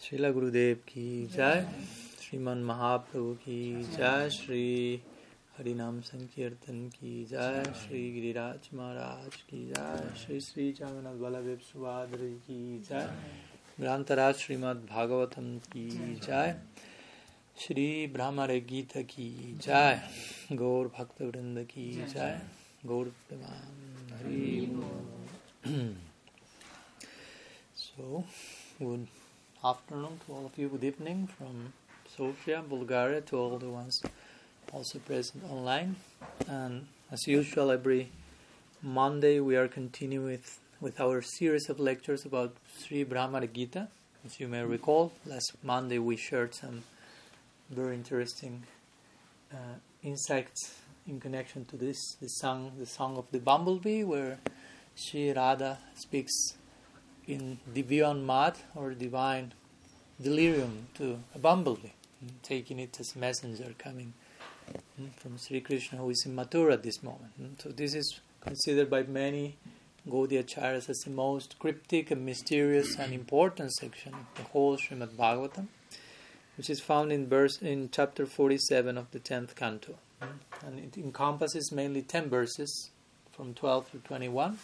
श्रीला गुरुदेव की जय श्रीमन महाप्रभु की जय श्री हरिनाम संकीर्तन की जय श्री गिरिराज महाराज की जय श्री श्री जगन्नाथ बलदेव सुभाद्र की जय ग्रांतराज श्रीमद् भागवतम की जय श्री ब्राह्मण गीता की जय गौर भक्त वृंद की जय Gaura Hari So, good. Afternoon to all of you, good evening from Sofia, Bulgaria, to all the ones also present online. And as usual, every Monday we are continuing with, with our series of lectures about Sri Bhramara Gita. As you may recall, last Monday we shared some very interesting uh, insights in connection to this, the song, the song of the bumblebee, where Sri Radha speaks in divine mad or divine delirium to a bumblebee, mm, taking it as messenger coming mm, from Sri Krishna, who is in Mathura at this moment. Mm. So this is considered by many Gaudiya Acharyas as the most cryptic and mysterious and important section of the whole Srimad Bhagavatam, which is found in verse in chapter 47 of the 10th canto. And it encompasses mainly 10 verses from 12 to 21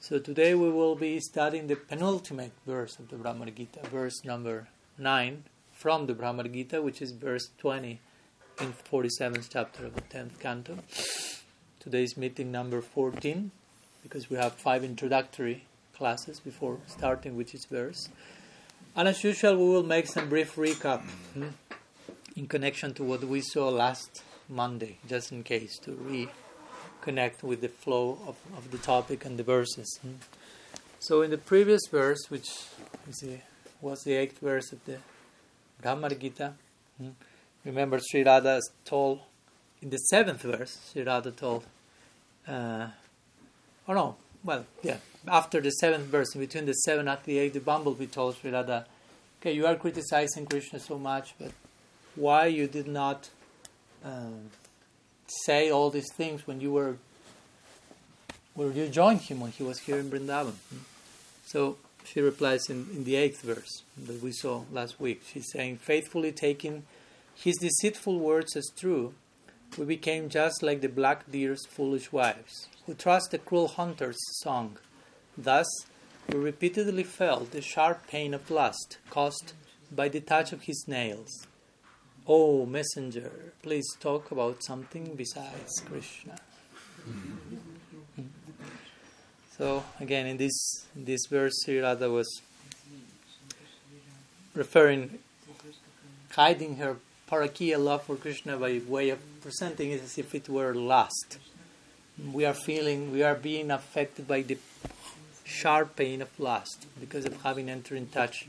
so today we will be studying the penultimate verse of the Bhramara Gita, verse number 9 from the Bhramara Gita, which is verse 20 in 47th chapter of the 10th canto. Today's meeting number 14, because we have five introductory classes before starting with each verse. And as usual, we will make some brief recap hmm, in connection to what we saw last Monday, just in case to re connect with the flow of, of the topic and the verses. So, in the previous verse, which the, was the eighth verse of the Bhramar Gita, remember Sri Radha told in the seventh verse, Sri Radha told, uh, oh no, well, yeah, after the seventh verse, in between the seventh and the eighth, the bumblebee told Sri Radha, okay, you are criticizing Krishna so much, but why you did not. Um, say all these things when you were when you joined him when he was here in Vrindavan. Hmm? So she replies in, in the eighth verse that we saw last week. She's saying, faithfully taking his deceitful words as true, we became just like the black deer's foolish wives, who trust the cruel hunter's song. Thus, we repeatedly felt the sharp pain of lust caused by the touch of his nails. Oh, messenger, please talk about something besides Krishna. so again, in this in this verse, Sri Radha was referring, hiding her parakiya love for Krishna by way of presenting it as if it were lust. We are feeling, we are being affected by the sharp pain of lust because of having entered in touch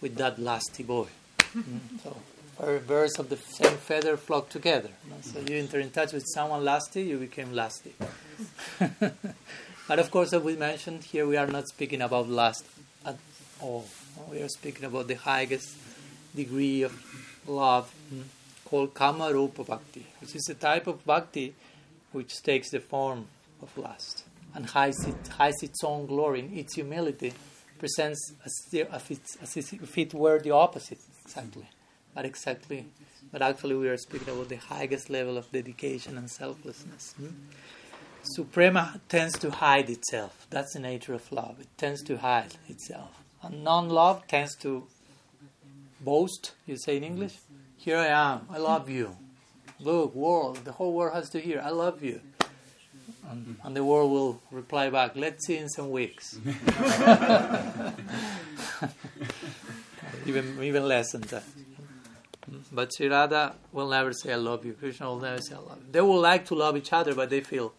with that lusty boy. Mm, so or birds of the same feather flock together. So you enter in touch with someone lusty, you became lusty. but of course, as we mentioned, here we are not speaking about lust at all. We are speaking about the highest degree of love hmm, called Kama Rupa Bhakti, which is a type of bhakti which takes the form of lust and hides, it, hides its own glory in its humility, presents as, as if it were the opposite, exactly but exactly, but actually we are speaking about the highest level of dedication and selflessness. Hmm? Suprema tends to hide itself. That's the nature of love. It tends to hide itself. And non-love tends to boast. You say in English, "Here I am. I love you. Look, world. The whole world has to hear. I love you." And, and the world will reply back, "Let's see in some weeks." even even less than that. But Sri Radha will never say I love you. Krishna will never say I love you. They will like to love each other, but they feel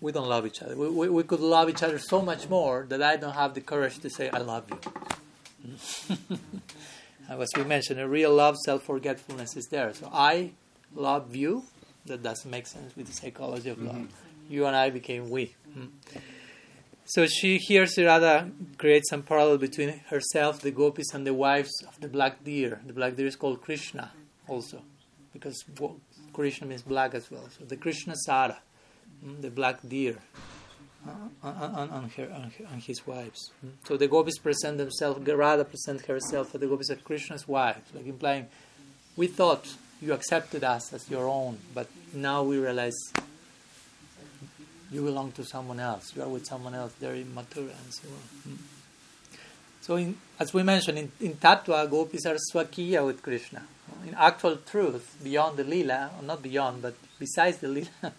we don't love each other. We, we, we could love each other so much more that I don't have the courage to say I love you. As we mentioned, a real love, self forgetfulness is there. So I love you. That doesn't make sense with the psychology of love. Mm-hmm. You and I became we. Mm. So she here Sri Radha creates some parallel between herself, the gopis, and the wives of the black deer. The black deer is called Krishna also, because Krishna means black as well. So the Krishna Sara, mm, the black deer, on, on, on, her, on, her, on his wives. Hmm? So the gopis present themselves, Radha presents herself as the gopis as Krishna's wives, like implying, we thought you accepted us as your own, but now we realize you belong to someone else. You are with someone else. They're in Mathura and so on. Hmm? So, in, as we mentioned, in, in Tattva, gopis are swakiya with Krishna. In actual truth, beyond the lila, or not beyond, but besides the lila,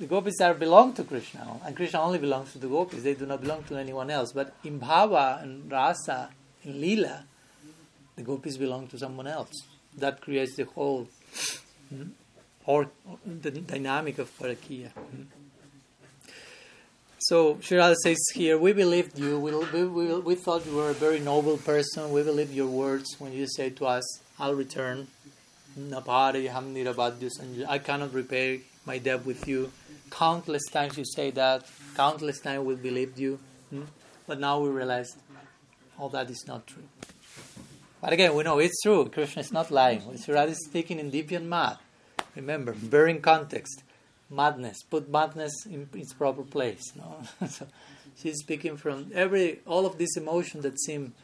the gopis are belong to Krishna, and Krishna only belongs to the gopis. They do not belong to anyone else. But in bhava and rasa, in lila, the gopis belong to someone else. That creates the whole hmm, or the dynamic of parakiya. Hmm. So Sri Radha says here, we believed you. We, we, we, thought you were a very noble person. We believed your words when you said to us, I'll return. I cannot repay my debt with you. Countless times you say that. Countless times we believed you. Hmm? But now we realize all that is not true. But again, we know it's true. Krishna is not lying. Sri Radha is speaking in Divyam Mad. Remember, bearing context madness. Put madness in its proper place. No? so she's speaking from every all of these emotions that seem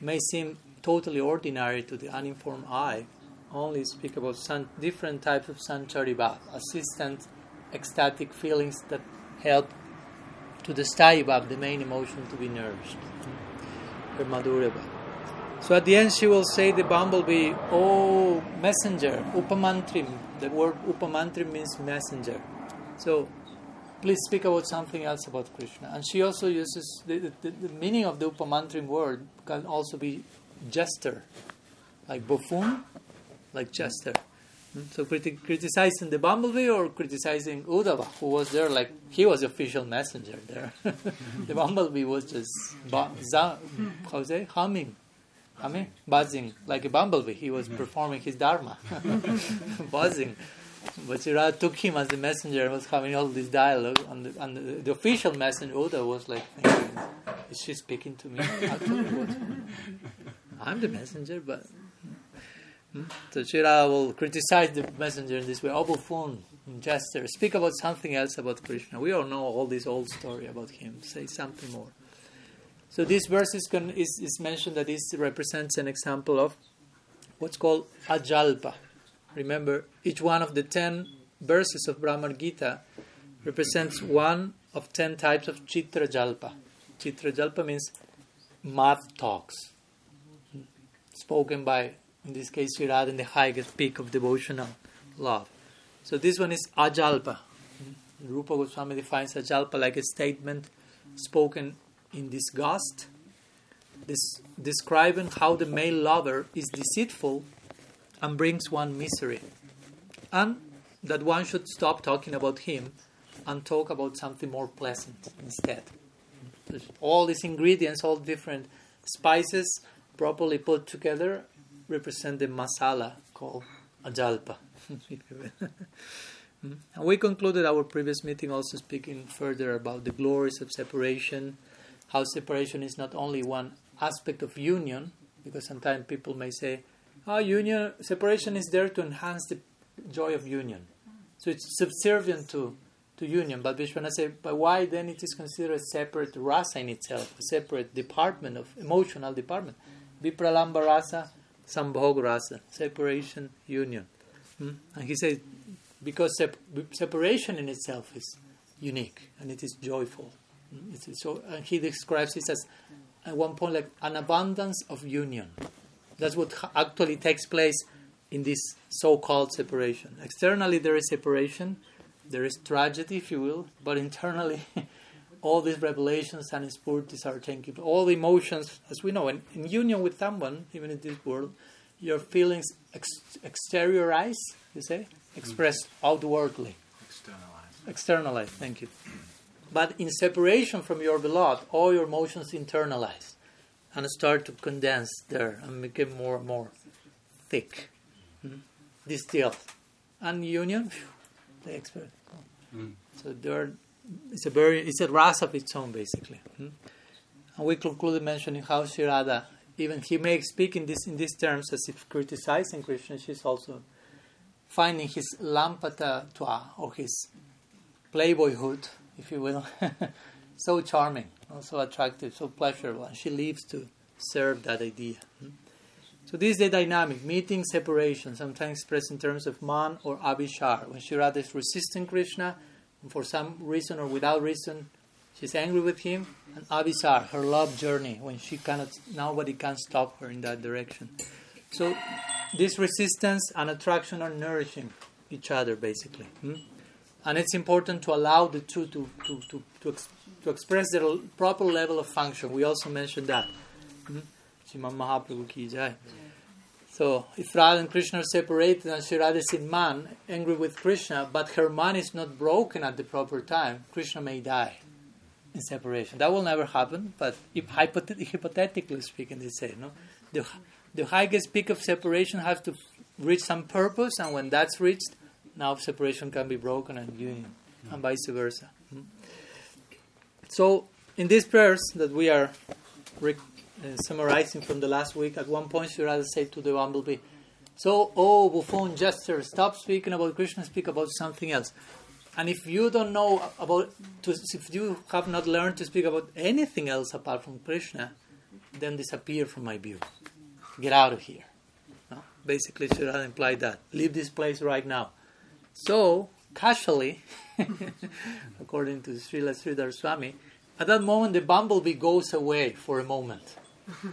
may seem totally ordinary to the uninformed eye. Only speak about some different types of sanchari bhav, assistant, ecstatic feelings that help to the sthayi bhav, the main emotion, to be nourished. Her madhurya bhav. So at the end, she will say, the bumblebee, Oh, messenger, upamantrim. The word upamantrim means messenger. So please speak about something else about Krishna. And she also uses the, the, the meaning of the upamantrim word can also be jester, like buffoon, like jester. Hmm? So criti- criticizing the bumblebee or criticizing Uddhava, who was there like he was the official messenger there. the bumblebee was just ba- za- how say humming I mean, buzzing like a bumblebee. He was performing his dharma, buzzing. But Sri Radha took him as the messenger and was having all this dialogue. And the, and the, the official messenger, Uddha, was like, thinking, Is she speaking to me? I'm the messenger, but. Hmm? So Shirada will criticize the messenger in this way. Oh, buffoon, jester, speak about something else about Krishna. We all know all this old story about him. Say something more. So this verse is, con- is, is mentioned that this represents an example of what's called ajalpa. Remember, each one of the ten verses of Bhramar Gita represents one of ten types of chitra jalpa. Chitra jalpa means math talks, spoken by, in this case, Shirad in the highest peak of devotional love. So this one is ajalpa. Rupa Goswami defines ajalpa like a statement spoken in disgust, describing how the male lover is deceitful and brings one misery, and that one should stop talking about him and talk about something more pleasant instead. All these ingredients, all different spices, properly put together, represent the masala called ajalpa. Hmm. and we concluded our previous meeting also speaking further about the glories of separation how separation is not only one aspect of union, because sometimes people may say, "Oh, union separation is there to enhance the joy of union." So it's subservient to to union. But Vishwanath say, but why then it is considered a separate rasa in itself, a separate department of emotional department? Vipralambha rasa, sambhog rasa, separation, union. Hmm? And he says, because sep- separation in itself is unique and it is joyful. So uh, he describes it as at one point like an abundance of union. That's what actually takes place in this so-called separation. Externally, there is separation, there is tragedy, if you will, but internally, all these revelations and sphurtis are taking. All the emotions, as we know, in, in, union with someone, even in this world, your feelings ex- exteriorize, you say, expressed outwardly. Externalize. Externalize. Thank you. But in separation from your beloved, all your emotions internalize and start to condense there and become more and more thick, mm-hmm. distilled. And union, the expert. Mm. So there, it's a very, it's a ras of its own basically. Mm. And we concluded mentioning how Sri Radha, even he may speak in this in these terms as if criticizing Krishna. She's also finding his lampata tua or his playboyhood if you will. so charming, so attractive, so pleasurable. And she lives to serve that idea. Hmm? So this is the dynamic, meeting, separation, sometimes expressed in terms of man or abhishar. When Shri Radha is resisting Krishna, and for some reason or without reason, she's angry with him, and abhisar, her love journey, when she cannot, nobody can stop her in that direction. So this resistance and attraction are nourishing each other, basically. Hmm? And it's important to allow the two to, to, to, to, ex- to express their proper level of function. We also mentioned that. Hmm? So, if Radha and Krishna are separated and Sri Radha is in man, angry with Krishna, but her man is not broken at the proper time, Krishna may die in separation. That will never happen, but if hypothet- hypothetically speaking, they say, no? The, the highest peak of separation has to reach some purpose, and when that's reached, now separation can be broken and union, and vice versa. Hmm? So, in these prayers that we are rec- uh, summarizing from the last week, at one point Sri Radha said to the bumblebee, So, oh buffoon jester, stop speaking about Krishna, speak about something else. And if you don't know about, to, if you have not learned to speak about anything else apart from Krishna, then disappear from my view. Get out of here. No? Basically, Sri Radha implied that. Leave this place right now. So, casually, according to Srila Sridhar Swami, at that moment the bumblebee goes away for a moment.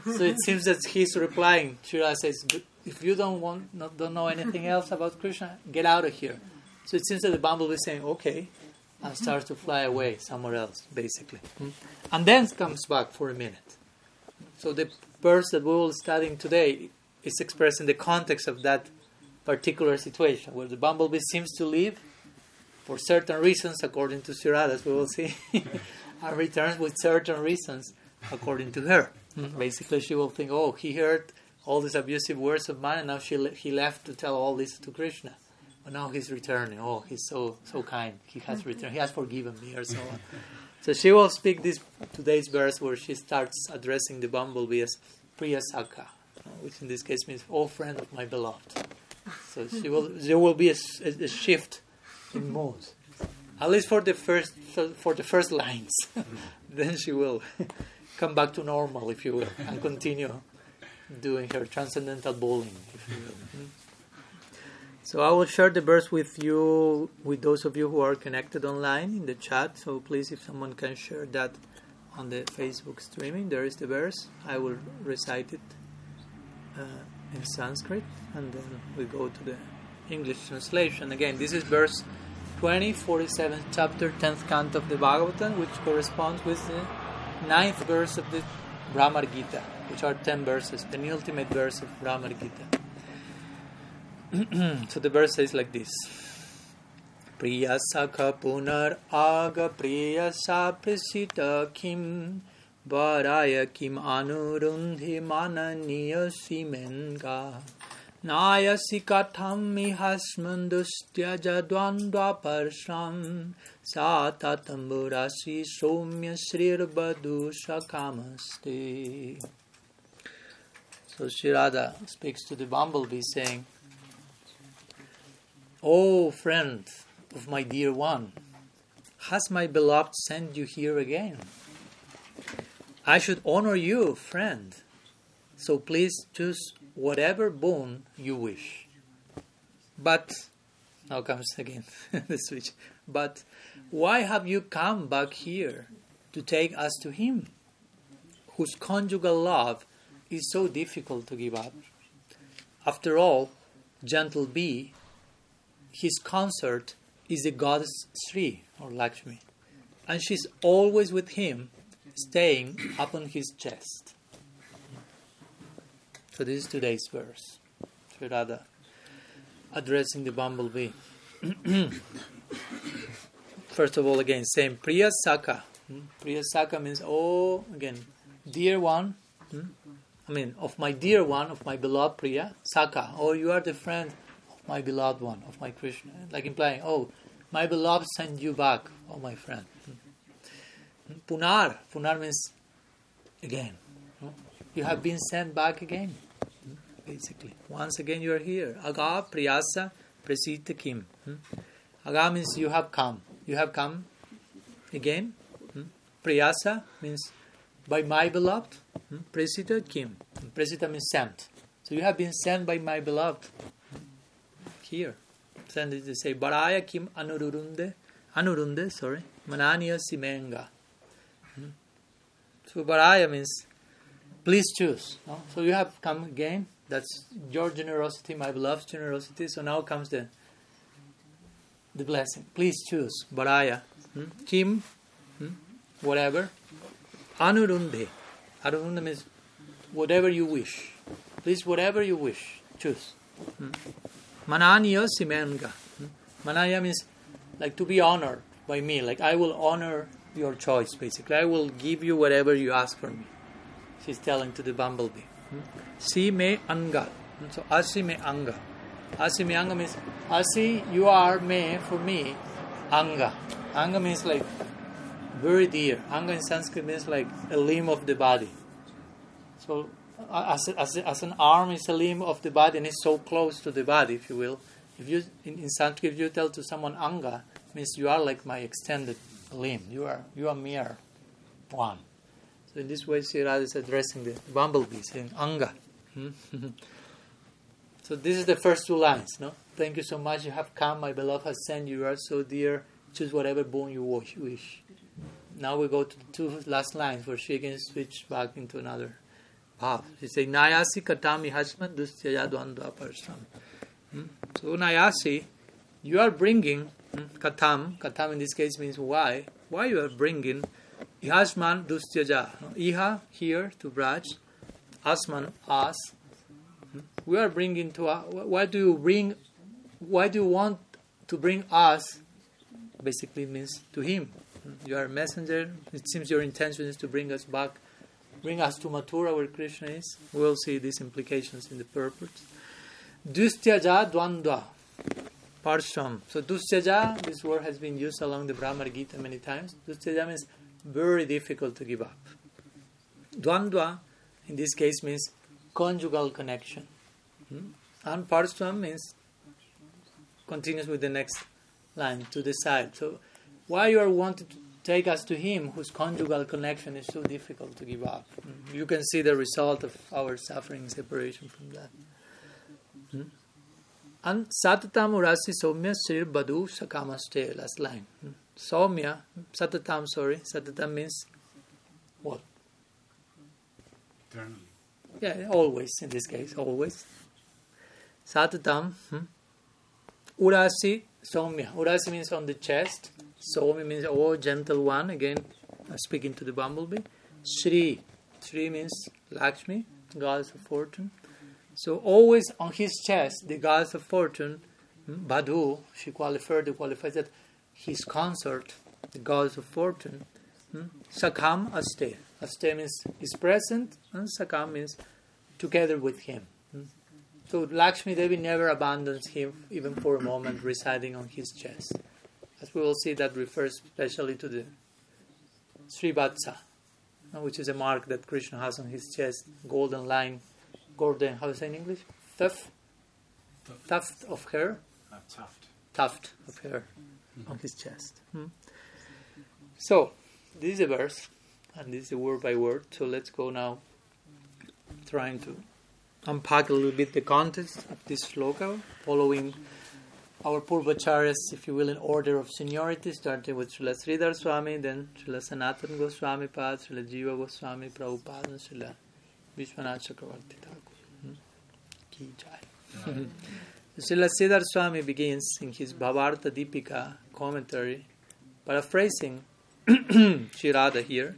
so it seems that he's replying. Srila says, "If you don't want, not, don't know anything else about Krishna, get out of here." So it seems that the bumblebee is saying, "Okay," and starts to fly away somewhere else, basically, hmm? and then comes back for a minute. So the verse that we will studying today is expressed in the context of that particular situation, where the bumblebee seems to leave for certain reasons, according to Sri Radha, as we will see, and returns with certain reasons, according to her. Mm-hmm. Basically, she will think, oh, he heard all these abusive words of mine, and now she le- he left to tell all this to Krishna. But now he's returning. Oh, he's so so kind. He has returned. He has forgiven me, or so on. So she will speak this today's verse where she starts addressing the bumblebee as Priya Saka, which in this case means, "Oh, friend of my beloved." So she will. There will be a, a, a shift in mood, at least for the first for the first lines. then she will come back to normal, if you will, and continue doing her transcendental bowling, if you will. So I will share the verse with you, with those of you who are connected online in the chat. So please, if someone can share that on the Facebook streaming, there is the verse. I will recite it uh, in Sanskrit, and then we go to the English translation. Again, this is verse 20, 47th chapter, 10th canto of the Bhagavatam, which corresponds with the ninth verse of the Bhramar Gita, which are 10 verses, the ultimate verse of Bhramar Gita. so the verse says like this Punar Aga Priya Varaya Kim Anurundhi Mananiya Simenga Nayasi Katham Mihasmandustya Jadwandwa Parsham Satatamburasi Somya Srirbadu Shakamaste. So Sri Radha speaks to the bumblebee saying, O oh, friend of my dear one, has my beloved sent you here again? I should honor you, friend. So please choose whatever boon you wish. But, now comes again the switch. But why have you come back here to take us to him, whose conjugal love is so difficult to give up? After all, gentle bee, his consort is the goddess Sri or Lakshmi, and she's always with him, staying upon his chest. So this is today's verse. Radha addressing the bumblebee. First of all, again, same Priya Saka. Hmm? Priya Saka means, oh, again, dear one. Hmm? I mean, of my dear one, of my beloved Priya Saka. Oh, you are the friend of my beloved one, of my Krishna. Like implying, oh, my beloved sent you back, oh, my friend. Hmm? Punar. Punar means again. You have been sent back again. Basically, once again you are here. Aga priyasa prasita kim. Aga means you have come. You have come again. Hmm? Priyasa means by my beloved. Hmm? Presita Kim. Means sent. So you have been sent by my beloved. Here. Sent is to say, Baraya Kim Anurunde. Anurunde, sorry. Manania Simenga. So means please choose. No? So you have come again. That's your generosity, my beloved generosity. So now comes the the blessing. Please choose. Baraya. Hmm? Kim. Hmm? Whatever. Anurunde. Anurunde means whatever you wish. Please, whatever you wish, choose. Hmm? Simenga. Hmm? Manaya means like to be honored by me. Like I will honor your choice, basically. I will give you whatever you ask for me. She's telling to the bumblebee. Hmm? Si me anga. So asi me anga. Asi me anga means asi you are me for me. Anga. Anga means like very dear. Anga in Sanskrit means like a limb of the body. So as, as, as an arm is a limb of the body and it's so close to the body, if you will. If you in, in Sanskrit, if you tell to someone anga, means you are like my extended limb. You are you are mere one. So in this way, Sri is addressing the bumblebees in anga. so this is the first two lines. No, thank you so much. You have come, my beloved has sent you. Are so dear. Choose whatever boon you wish. Now we go to the two last lines where she again switch back into another bhav. She says, Nayasi katami hasman dustyaya dvandva parsham. Hmm? So Nayasi, you are bringing hmm, katam. Katam in this case means why. Why you are bringing ihasman dustyaja. Iha here to Braj, asman us. We are bringing to. Uh, why do you bring? Why do you want to bring us? Basically means to him. You are a messenger. It seems your intention is to bring us back, bring us to Mathura where Krishna is. We'll see these implications in the purport. Dustyaja dvandva. Parsham. So dustyaja, this word has been used along the Brahma Gita many times. Dustyaja means very difficult to give up. Dvandva, in this case, means conjugal connection. Hmm? And parsham means continues with the next line to the side. So why you are wanting to take us to him whose conjugal connection is so difficult to give up? Hmm? You can see the result of our suffering separation from that. Hmm? And satatam urasi somya srir badu sakamaste, last line. Hmm? Somya, satatam, sorry, satatam means what? Eternally. Yeah, always in this case, always. Satatam, hmm? urasi somya. Urasi means on the chest. Somya means oh gentle one. Again, speaking to the bumblebee. Sri, Sri means Lakshmi, goddess of fortune. So always on his chest, the goddess of fortune, hmm, Badhu, she qualified, qualifies that his consort, the goddess of fortune, hmm, Sakam Aste. Aste means is present, and Sakam means together with him. Hmm. So Lakshmi Devi never abandons him even for a moment, residing on his chest. As we will see, that refers especially to the Srivatsa, which is a mark that Krishna has on his chest, golden line golden, how to say in English? Tuft? Tuft of hair? Uh, tuft. Tuft of hair on his chest. Hmm. So, this is a verse, and this is a word by word. So let's go now, trying to unpack a little bit the context of this sloka, following our Purvacharyas, if you will, in order of seniority, starting with Srila Sridhar Swami, then Srila Sanatan Goswami Pad, Srila Jiva Goswami Prabhupada, and Srila Vishwanath Chakravarti. Ki jai. Srila Sridhar Swami begins in his Bhavartha Deepika commentary, paraphrasing Sri Radha here,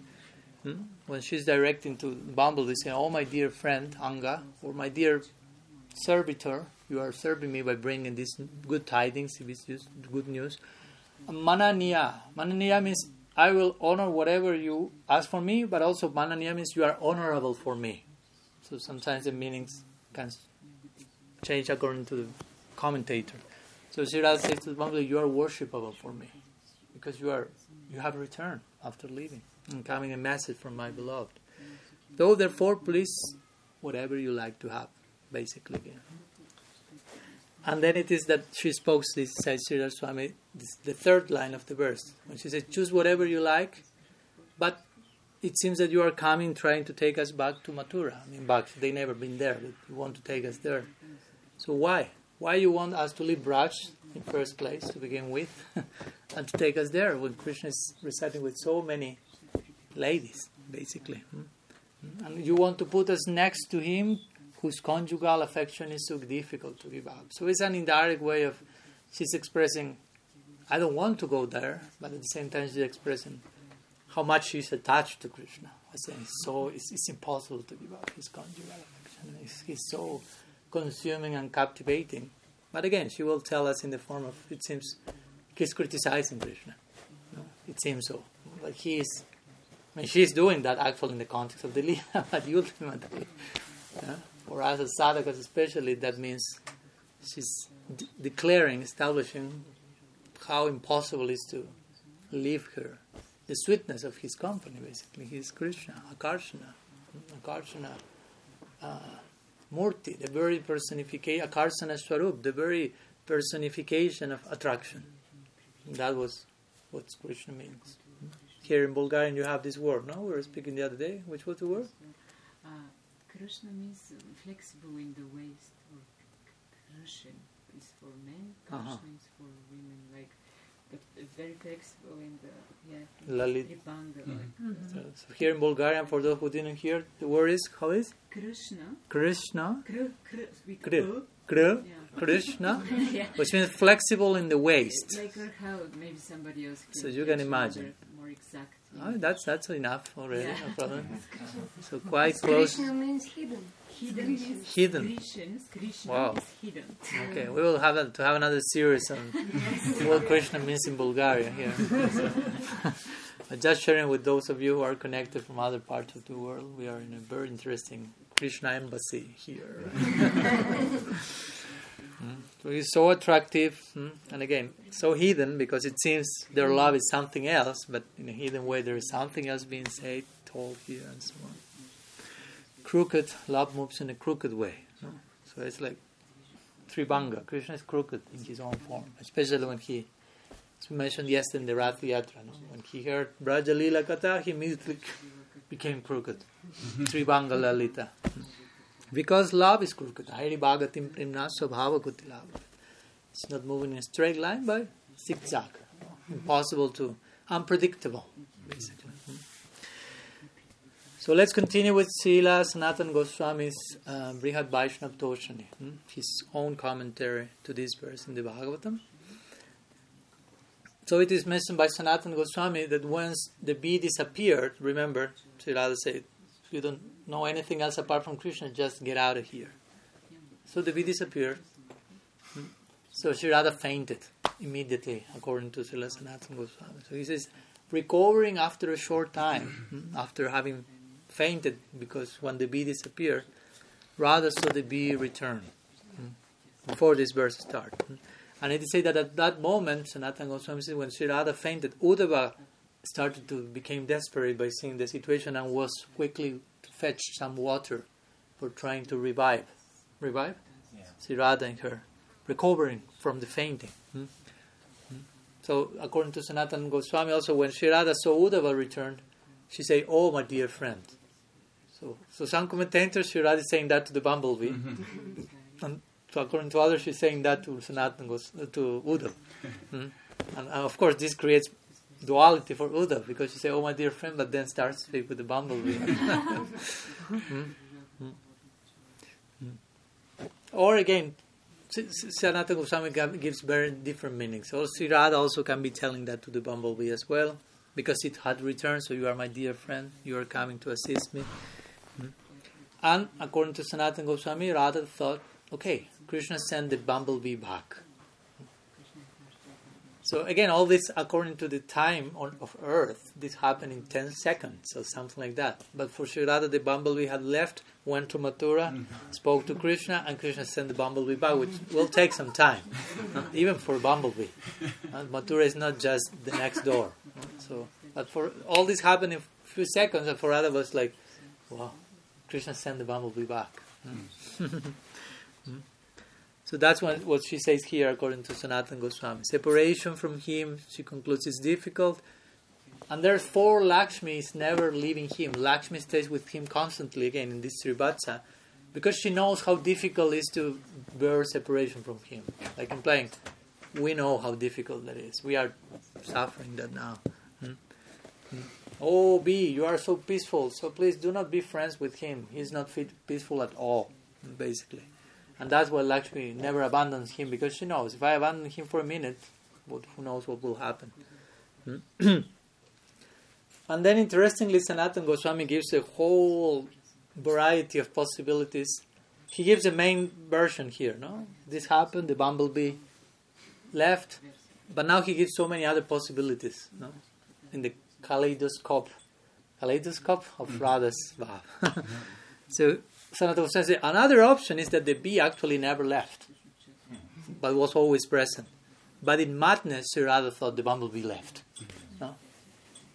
hmm, when she's directing to Bumblebee, saying, Oh, my dear friend Anga, or my dear servitor, you are serving me by bringing these good tidings, this good news. Mananiya. Mananiya means I will honor whatever you ask for me, but also mananiya means you are honorable for me. So sometimes the meanings can change according to the commentator. So Sriraj says to the you are worshipable for me because you are you have returned after leaving and coming a message from my beloved. Though therefore please whatever you like to have, basically again. and then it is that she spoke this, says Sridhar Swami, this, the third line of the verse. When she says, choose whatever you like, but it seems that you are coming trying to take us back to Mathura. I mean, back, they never been there, but you want to take us there. So why? Why you want us to leave Braj in first place to begin with, and to take us there when Krishna is reciting with so many ladies, basically. Hmm? And you want to put us next to him whose conjugal affection is so difficult to give up. So it's an indirect way of she's expressing, I don't want to go there, but at the same time she's expressing how much she's attached to Krishna. I saying so it's, it's impossible to give up his conjugal affection. It's, he's so consuming and captivating. But again, she will tell us in the form of it seems he's criticizing Krishna. No, it seems so. But he is I mean she's doing that actually in the context of the Leela, but ultimately yeah, for us as sadhakas especially, that means she's de- declaring, establishing how impossible it is to leave her. The sweetness of his company, basically. He's Krishna, Akarshana. Akarshana uh, Murti, the very personification, Akarsana Swarup, the very personification of attraction. That was what Krishna means. Here in Bulgarian, you have this word, no? We were speaking the other day. Which was the word? Uh, Krishna means flexible in the waist, or Krishna is for men, Krishna Uh-huh. is for women, like very flexible in the yeah. Lalit. Tribhanga, Mhm. like So, so here in Bulgarian, for those who didn't hear, the word is, how is? Krishna, Krishna. kr, kr, with Kr. Kr. yeah. Krishna. yeah. Which means flexible in the waist. Like or how maybe somebody else can So you can imagine. more- more exact. You Oh, that's that's enough already, Yeah. no problem. So quite close. Krishna means hidden. hidden. Hidden. Krishna, Krishna Wow. is hidden. Okay, we will have a, to have another series on what Krishna means in Bulgaria here. So, but just sharing with those of you who are connected from other parts of the world, we are in a very interesting Krishna embassy here. So he's so attractive, mm, and again, so hidden because it seems their love is something else, but in a hidden way there is something else being said, told here, and so on. Crooked, love moves in a crooked way. no? So it's like Tribhanga. Krishna is crooked in his own form, especially when he, as we mentioned yesterday in the Rath Yatra, no? when he heard Braja Lila Katha, he immediately became crooked. Tribhanga Lalita. Because love is crooked. Hairi Bhagatim Primna Swabhava Kutilava. It's not moving in a straight line, but zigzag. Impossible to, unpredictable, basically. So let's continue with Srila Sanatan Goswami's uh, Brihad Vaishnav Toshani, hmm? his own commentary to this verse in the Bhagavatam. So it is mentioned by Sanatan Goswami that once the bee disappeared, remember, Sri Radha said, you don't know anything else apart from Krishna, just get out of here. So the bee disappeared. Hmm? So Sri Radha fainted immediately, according to Srila Sanatan Goswami. So he says, recovering after a short time, hmm, after having fainted because when the bee disappeared, rather so the bee returned. Hmm. Before this verse starts. And it is said that at that moment, Sanatan Goswami says, when Sri Radha fainted, Uddhava started to become desperate by seeing the situation and was quickly fetch some water for trying to revive. Revive? Yeah. Sri Radha and her recovering from the fainting. Hmm. Hmm. So, according to Sanatan Goswami, also when Sri Radha saw Uddhava returned, she said, "Oh, my dear friend." So, so some commentators, Sri Radha is saying that to the bumblebee, and so according to others, she's saying that to Sanatan Gos- to Uddhav. Hmm. And of course, this creates duality for Uddhav because she say, "Oh, my dear friend," but then starts to speak with the bumblebee. Hmm. Hmm. Hmm. Or again, Sanatana Goswami gives very different meanings. So Sri Radha also can be telling that to the bumblebee as well, because it had returned. So you are my dear friend. You are coming to assist me. Hmm. And according to Sanatana Goswami, Radha thought, okay, Krishna sent the bumblebee back. So again, all this according to the time on, of Earth, this happened in 10 seconds or something like that. But for Sri Radha, the bumblebee had left, went to Mathura, spoke to Krishna, and Krishna sent the bumblebee back, which will take some time, uh, even for a bumblebee. And Mathura is not just the next door. uh, So, but for all this happened in a few seconds, and for Radha was like, wow, Krishna sent the bumblebee back. So that's what, what she says here, according to Sanatan Goswami. Separation from him, she concludes, is difficult. And therefore, Lakshmi is never leaving him. Lakshmi stays with him constantly, again, in this Srivatsa, because she knows how difficult it is to bear separation from him. Like implying, we know how difficult that is. We are suffering that now. Hmm? Hmm. Oh, bee, you are so peaceful, so please do not be friends with him. He's not fit, peaceful at all, basically. And that's why Lakshmi never abandons him because she knows if I abandon him for a minute, what, who knows what will happen. and then interestingly, Sanatan Goswami gives a whole variety of possibilities. He gives the main version here, no? This happened, the bumblebee left, but now he gives so many other possibilities, no? In the kaleidoscope, kaleidoscope of mm-hmm. Radha's Vav. so Sanatana says another option is that the bee actually never left, but was always present. But in madness, Sri Radha thought the bumblebee left. No?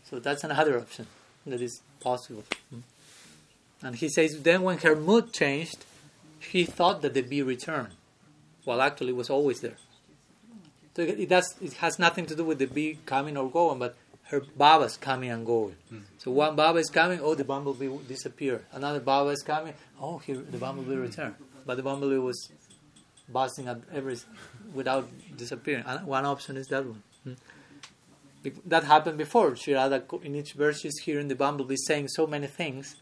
So that's another option that is possible. Hmm? And he says then when her mood changed, she thought that the bee returned, while actually was always there. So it, does, it has nothing to do with the bee coming or going, but her babas coming and going. Mm. So one baba is coming, oh, the bumblebee disappeared. Another baba is coming, oh, here the bumblebee returned. But the bumblebee was buzzing at every without disappearing. And one option is that one. Mm. That happened before. Sri Radha, in each verse, she's hearing the bumblebee saying so many things,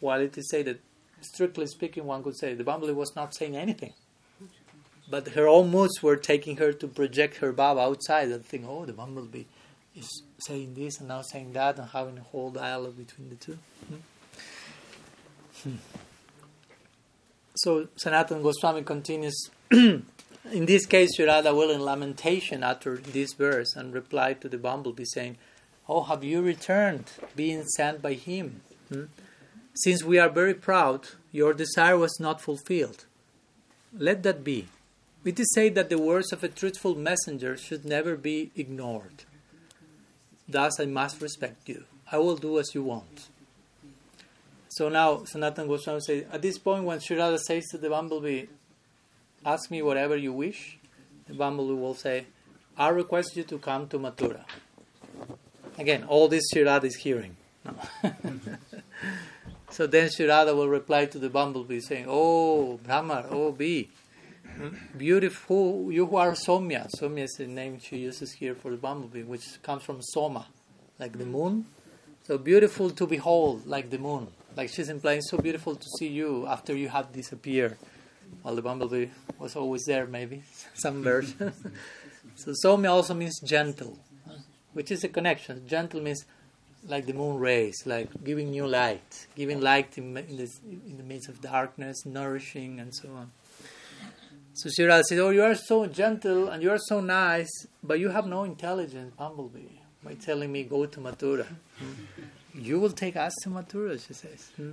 while it is said that, strictly speaking, one could say the bumblebee was not saying anything. But her own moods were taking her to project her baba outside and think, oh, the bumblebee is saying this and now saying that and having a whole dialogue between the two. Hmm. Hmm. So Sanatana Goswami continues. in this case, Radha will in lamentation utter this verse and reply to the bumblebee saying, Oh, have you returned, being sent by him? Hmm? Since we are very proud, your desire was not fulfilled. Let that be. It is said that the words of a truthful messenger should never be ignored. Thus, I must respect you. I will do as you want. So now, Sanatan Goswami says, at this point, when Sri Radha says to the bumblebee, Ask me whatever you wish, the bumblebee will say, I request you to come to Mathura. Again, all this Sri Radha is hearing. No. so then Sri Radha will reply to the bumblebee saying, Oh, Brahmar, oh, bee, beautiful, you who are Somya. Somya is the name she uses here for the bumblebee, which comes from Soma, like the moon. So beautiful to behold, like the moon. Like she's implying, so beautiful to see you after you have disappeared. While the bumblebee was always there, maybe, some version. so Somya also means gentle, which is a connection. Gentle means like the moon rays, like giving new light, giving light in, in, this, in the midst of darkness, nourishing, and so on. So Sri Radha says, Oh, you are so gentle and you are so nice, but you have no intelligence, Bumblebee, by telling me go to Mathura. Hmm. You will take us to Mathura, she says. Hmm.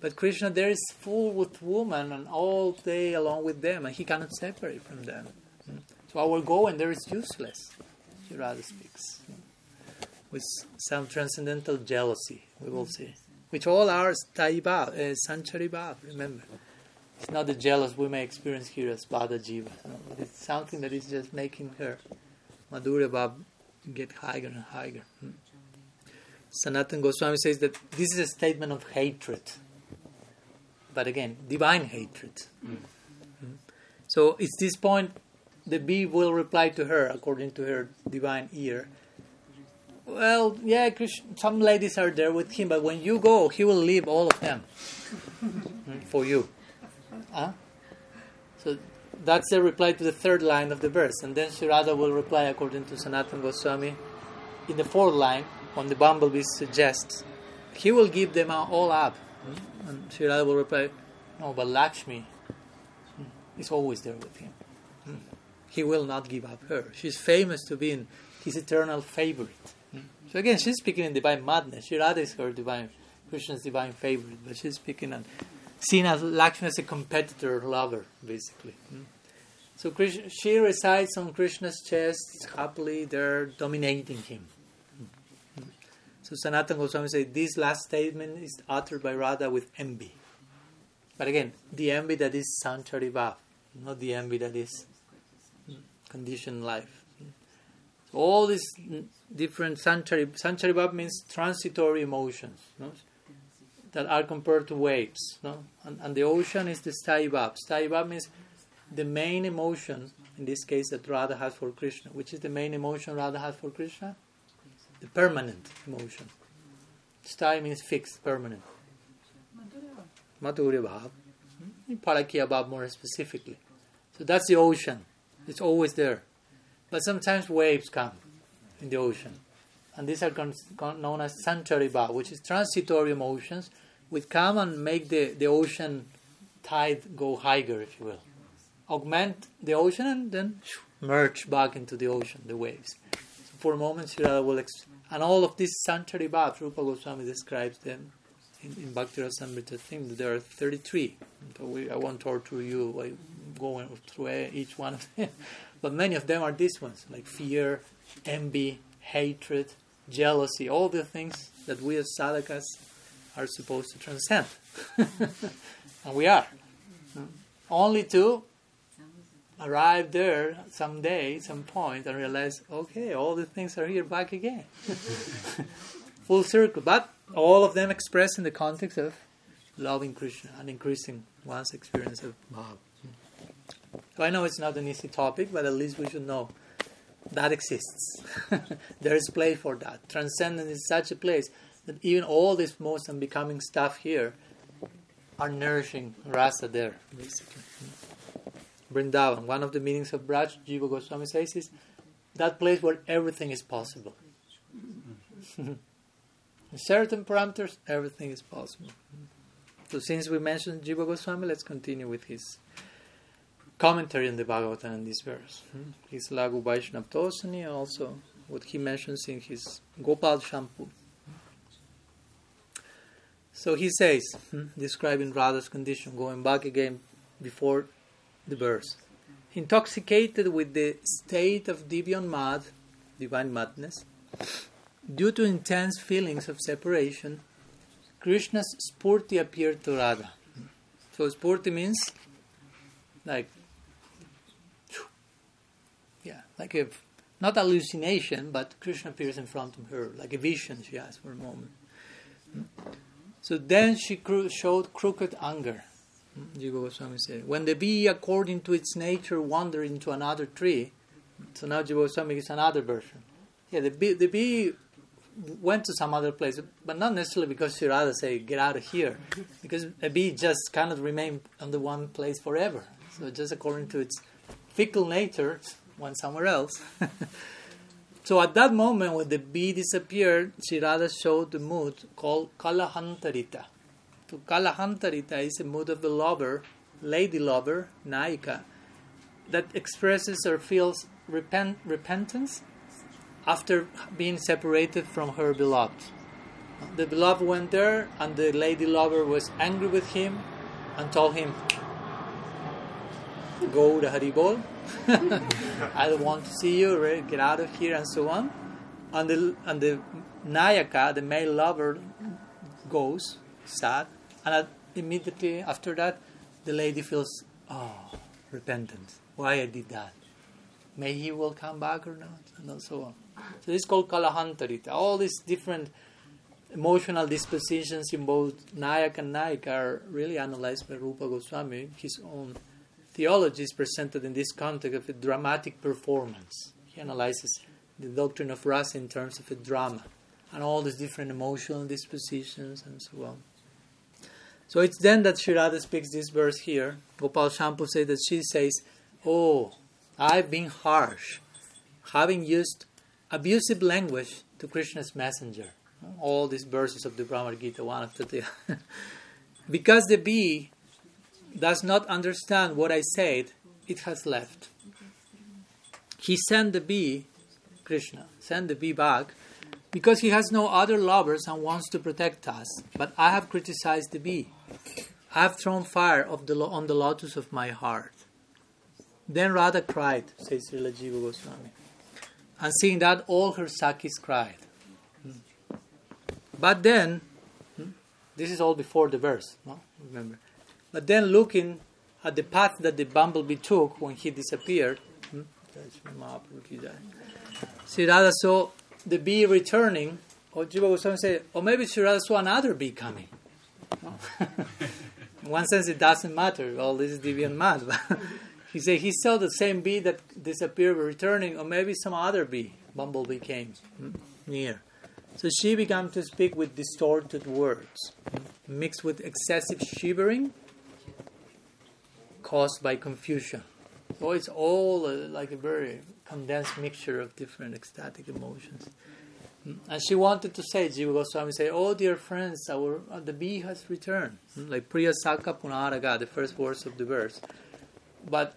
But Krishna there is full with women and all day along with them, and he cannot separate from them. Hmm. So our going there is useless, Sri Radha speaks. With some transcendental jealousy, we will see. Which all are Staiba, uh, Sanchari Bhav, remember. It's not the jealous we may experience here as Bada Jiva. but it's something that is just making her Madhurya Bab, get higher and higher. Hmm. Sanatan Goswami says that this is a statement of hatred. But again, divine hatred. Mm. So it's this point the bee will reply to her according to her divine ear. Well, yeah, Krishna, some ladies are there with him, but when you go, he will leave all of them hmm, for you. Huh? So that's the reply to the third line of the verse. And then Sri Radha will reply according to Sanatan Goswami in the fourth line when the bumblebee suggests he will give them all up. Hmm? And Sri Radha will reply, No, but Lakshmi hmm, is always there with him. Hmm? He will not give up her. She's famous to being his eternal favorite. So again, she's speaking in divine madness. Sri Radha is her divine, Krishna's divine favorite, but she's speaking on seen as Lakshmi as a competitor lover, basically. Hmm? So Krishna, she resides on Krishna's chest happily there, dominating him. Hmm? So Sanatana Goswami says this last statement is uttered by Radha with envy. But again, the envy that is Sanchari Bhav, not the envy that is conditioned life. So all these different sanchari, Sancharibhav means transitory emotions? That are compared to waves. No? And, and the ocean is the. Sthayi bhav means the main emotion, in this case, that Radha has for Krishna. Which is the main emotion Radha has for Krishna? The permanent emotion. Sthayi means fixed, permanent. Madhurya bhav. Hmm? Parakya bhav more specifically. So that's the ocean. It's always there. But sometimes waves come in the ocean. And these are con- con- known as sanchari bhav, which is transitory emotions, which come and make the, the ocean tide go higher, if you will. Augment the ocean and then merge back into the ocean, the waves. So for a moment, Sri Radha will. Ex- and all of these sanchari bhavs, Rupa Goswami describes them in, in Bhakti Rasamrita thing. There are 33. So we, I won't torture you by going through each one of them. But many of them are these ones, like fear, envy, hatred, jealousy, all the things that we as sadhakas are supposed to transcend. and we are. Only to arrive there someday, some point, and realize, okay, all the things are here back again. Full circle. But all of them expressed in the context of loving Krishna and increasing one's experience of Bhav. So I know it's not an easy topic, but at least we should know that exists. there is place for that. Transcendence is such a place that even all this most unbecoming stuff here are nourishing rasa there, basically. Vrindavan, one of the meanings of Braj, Jiva Goswami says, is that place where everything is possible. In certain parameters, everything is possible. So, since we mentioned Jiva Goswami, let's continue with his commentary on the Bhagavatam in this verse. Hmm? His Laghu Vaishnav Toshani, also what he mentions in his Gopal Champu. So he says, hmm, describing Radha's condition, going back again before the verse. Intoxicated with the state of Divyonmad, divine madness, due to intense feelings of separation, Krishna's Sphurti appeared to Radha. So Sphurti means like, like a, not hallucination, but Krishna appears in front of her, like a vision she has for a moment. So then she showed crooked anger. Jiva Goswami said, when the bee, according to its nature, wandered into another tree, so now Jiva Goswami is another version. Yeah, the bee, the bee went to some other place, but not necessarily because she rather say, get out of here, because a bee just cannot remain on the one place forever. So just according to its fickle nature, went somewhere else. so at that moment, when the bee disappeared, Sri Radha showed the mood called Kalahantarita. So Kalahantarita is a mood of the lover, lady lover, Nayika, that expresses or feels repent, repentance after being separated from her beloved. The beloved went there, and the lady lover was angry with him and told him, Go to Haribol. I don't want to see you, right? get out of here, and so on. And the, and the Nayaka, the male lover, goes, sad, and immediately after that, the lady feels, oh, repentant. Why I did that? May he will come back or not, and so on. So this is called Kalahantarita. All these different emotional dispositions in both Nayak and Nayika are really analyzed by Rupa Goswami. His own theology is presented in this context of a dramatic performance. He analyzes the doctrine of rasa in terms of a drama and all these different emotional dispositions and so on. So it's then that Sri Radha speaks this verse here. Gopal Champu says that she says, Oh, I've been harsh, having used abusive language to Krishna's messenger. All these verses of the Bhramar Gita, one after the other. because the bee does not understand what I said, it has left. He sent the bee, Krishna, sent the bee back because he has no other lovers and wants to protect us. But I have criticized the bee. I have thrown fire the, on the lotus of my heart. Then Radha cried, says Srila Jiva Goswami. And seeing that, all her Sakhis cried. But then, hmm, this is all before the verse, no? Remember. But then looking at the path that the bumblebee took when he disappeared, hmm? Sri Radha saw the bee returning, or Jiva Goswami said, or maybe Sri Radha saw another bee coming. In one sense, it doesn't matter. All this is divyonmad. he said he saw the same bee that disappeared returning, or maybe some other bee, bumblebee came hmm, near. So she began to speak with distorted words, hmm, mixed with excessive shivering caused by confusion. So it's all uh, like a very condensed mixture of different ecstatic emotions. Hmm, and she wanted to say, Jiva Goswami say, Oh dear friends, our uh, the bee has returned. Like Priya Saka Punaraga, the first words of the verse. But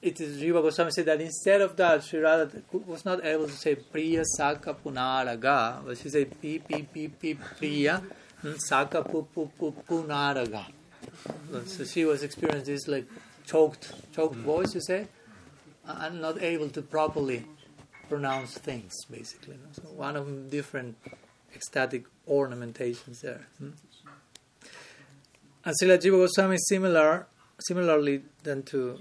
it is Jiva Goswami said that instead of that, she rather was not able to say Priya Saka Punaraga, but she said Pi Pi Pi Pi Priya Saka Pu Pu Punaraga. So she was experiencing this like choked, choked voice, you say, and not able to properly pronounce things, basically. So one of different ecstatic ornamentations there. Hmm? And Srila Jiva Goswami similar, similarly than to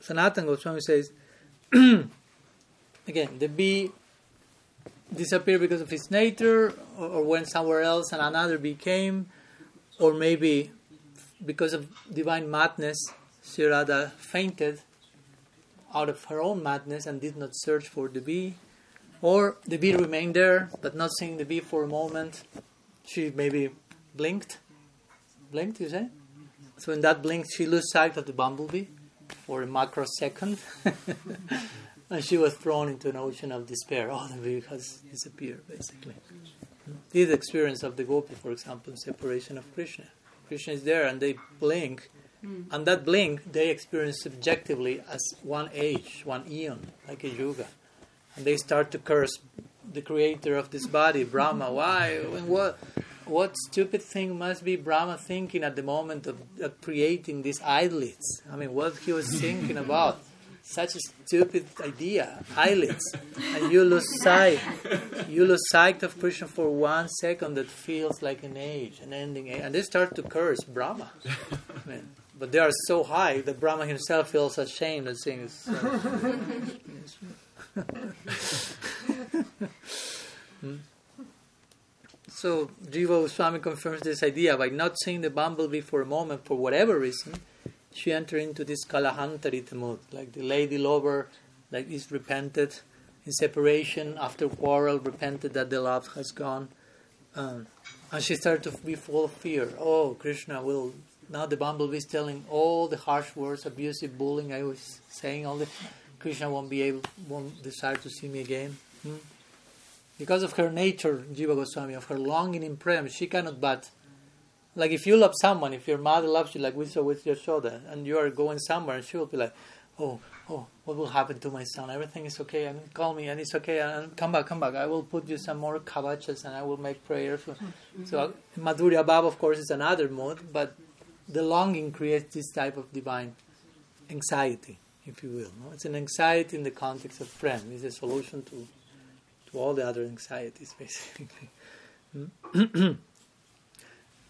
Sanatan Goswami says, again, the bee disappeared because of its nature, or, or went somewhere else and another bee came, or maybe because of divine madness, Sri Radha fainted out of her own madness and did not search for the bee. Or the bee remained there, but not seeing the bee for a moment. She maybe blinked. Blinked, you say? So in that blink, she lost sight of the bumblebee for a microsecond. and she was thrown into an ocean of despair. Oh, the bee has disappeared, basically. This experience of the gopi, for example, separation of Krishna. Krishna is there and they blink Mm. And that blink they experience subjectively as one age, one eon, like a yuga. And they start to curse the creator of this body, Brahma. Why? What? What stupid thing must be Brahma thinking at the moment of, of creating these eyelids? I mean, what he was thinking about? Such a stupid idea, eyelids, and you lose sight. You lose sight of Krishna for one second. That feels like an age, an ending age, and they start to curse Brahma. I mean, but they are so high that Brahma himself feels ashamed of seeing his. hmm? So Jiva Swami confirms this idea by not seeing the bumblebee for a moment, for whatever reason, she entered into this kalahantarita mood, like the lady lover, like is repented in separation after quarrel, repented that the love has gone, um, and she started to be full of fear. Oh, Krishna will now the bumblebee is telling all the harsh words, abusive bullying. I was saying all the Krishna won't be able, won't desire to see me again. Hmm? Because of her nature, Jiva Goswami, of her longing in prem, she cannot but. Like if you love someone, if your mother loves you, like we saw with your Yashoda, and you are going somewhere, and she will be like, "Oh, oh, what will happen to my son? Everything is okay. And call me, and it's okay. And come back, come back. I will put you some more kavachas, and I will make prayers." Mm-hmm. So Madhurya Bhav, of course, is another mode, but the longing creates this type of divine anxiety, if you will. No? It's an anxiety in the context of prem. It's a solution to, to all the other anxieties, basically. and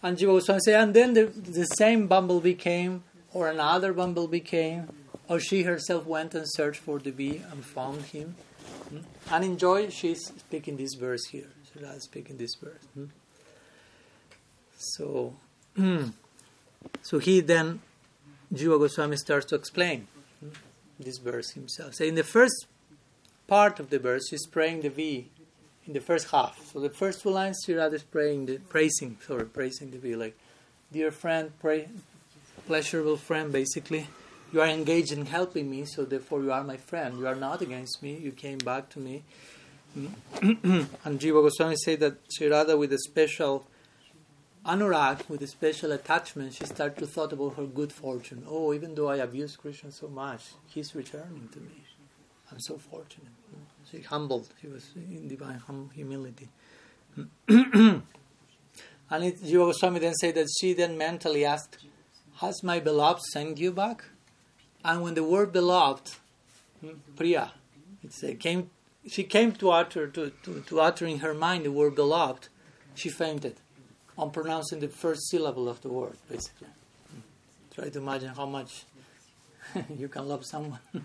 Jiva Goswami say, and then the, the same bumblebee came, or another bumblebee came, or she herself went and searched for the bee and found him. Hmm? And in joy, she's speaking this verse here. She's speaking this verse. Hmm? So, So he then, Jiva Goswami starts to explain this verse himself. So in the first part of the verse, he's praying the bee in the first half. So the first two lines, Sri Radha is praying the praising, sorry, praising the bee, like, dear friend, pray, pleasurable friend, basically. You are engaged in helping me, so therefore you are my friend. You are not against me. You came back to me. and Jiva Goswami said that Sri Radha, with a special Anurag, with a special attachment, she started to thought about her good fortune. Oh, even though I abused Krishna so much, he's returning to me. I'm so fortunate. She humbled. She was in divine hum- humility. and it, Jiva Goswami then said that she then mentally asked, Has my beloved sent you back? And when the word beloved, hmm, Priya, it's a, came, she came to utter to, to, to utter in her mind the word beloved, she fainted on pronouncing the first syllable of the word, basically. Try to imagine how much you can love someone.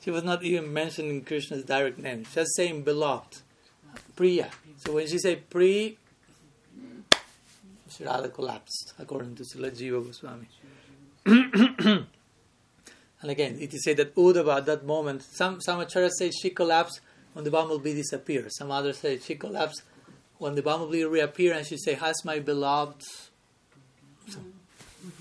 she was not even mentioning Krishna's direct name, just saying beloved, Priya. So when she said Pri, Radha collapsed, according to Srila Jiva Goswami. and again, it is said that Uddhava at that moment, some, some acharyas say she collapsed when the bumblebee disappeared. Some others say she collapsed when the bumblebee reappeared and she say, Has my beloved. So,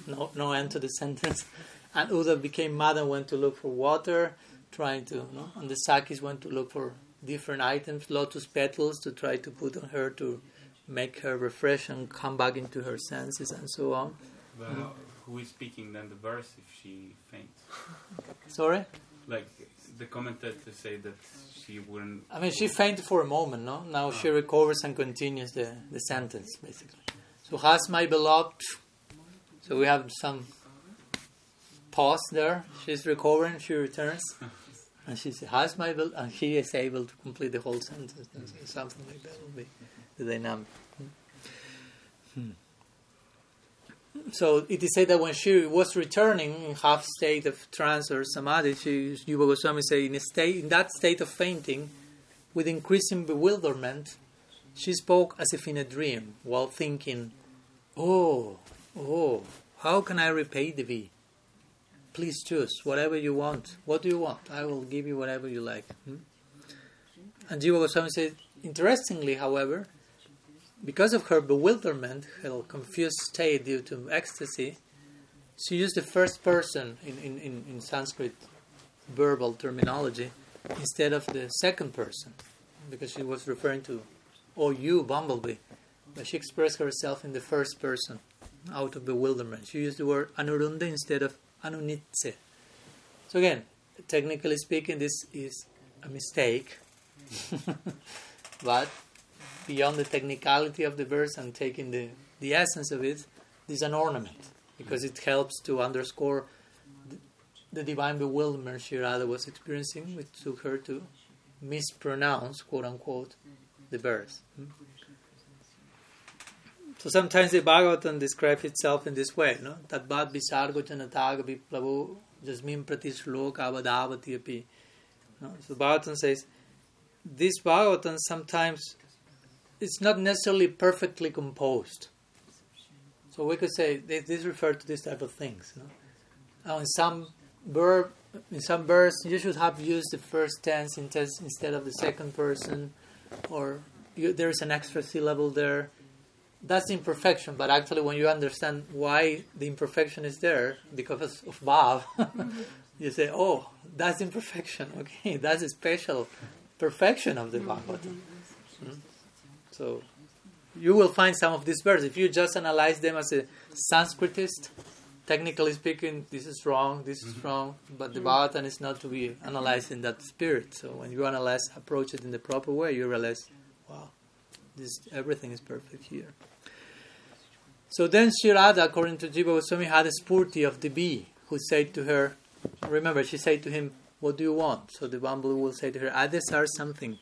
no, no end to the sentence. And Uddhava became mad and went to look for water, trying to, you know, and the Sakhis went to look for different items, lotus petals to try to put on her to make her refresh and come back into her senses and so on. Well, who is speaking then the verse if she faints? Sorry? Like the commentators say that she wouldn't. I mean, she fainted for a moment, no? Now she recovers and continues the, the sentence, basically. So, has my beloved. So, we have some pause there. She's recovering, she returns. And she says, has my beloved. And she is able to complete the whole sentence. Something like that will be the dynamic. Hmm. So it is said that when she was returning in half state of trance or samadhi, she, Jiva Goswami say, in, state, in that state of fainting, with increasing bewilderment, she spoke as if in a dream, while thinking, Oh, oh, how can I repay thee? Please choose whatever you want. What do you want? I will give you whatever you like. Hmm? And Jiva Goswami said, interestingly, however, because of her bewilderment, her confused state due to ecstasy, she used the first person in, in, in, in Sanskrit verbal terminology instead of the second person, because she was referring to, oh, you, bumblebee. But she expressed herself in the first person out of bewilderment. She used the word anurunda instead of anunitse. So, again, technically speaking, this is a mistake, but beyond the technicality of the verse and taking the, the essence of it is an ornament because it helps to underscore the, the divine bewilderment Sri Radha was experiencing, which took her to mispronounce, quote unquote, the verse. So sometimes the Bhagavatam describes itself in this way, no? Tadbad visargo chanataga viplavo jasmin pratish loka avadavati api. So Bhagavatam says, this Bhagavatam sometimes it's not necessarily perfectly composed. So we could say this refers to this type of things. Now, in some verb, in some verse, you should have used the first tense instead of the second person, or you, there is an extra syllable there. That's imperfection, but actually, when you understand why the imperfection is there because of Bhav, you say, "Oh, that's imperfection. Okay, that's a special perfection of the Bhagavatam." So you will find some of these verses. If you just analyze them as a Sanskritist, technically speaking, this is wrong, this is mm-hmm. wrong, but the mm-hmm. Bhagavatam is not to be analyzed in that spirit. So when you analyze, approach it in the proper way, you realize, wow, this everything is perfect here. So then Sri Radha, according to Jiva Goswami, had a sphurti of the bee who said to her, remember, she said to him, What do you want? So the bamboo will say to her, I desire something.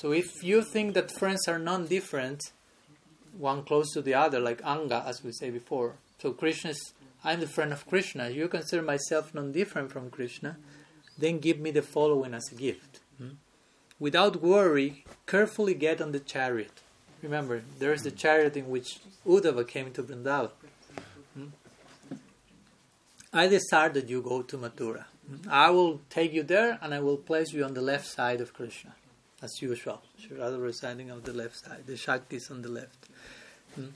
So if you think that friends are non-different, one close to the other, like Anga, as we say before. So Krishna is, I'm the friend of Krishna. You consider myself non-different from Krishna, then give me the following as a gift. Hmm? Without worry, carefully get on the chariot. Remember, there is the chariot in which Uddhava came to Vrindavan. Hmm? I desire that you go to Mathura. Hmm? I will take you there and I will place you on the left side of Krishna as usual. Sri Radha reciting on the left side, the Shakti is on the left. Hmm.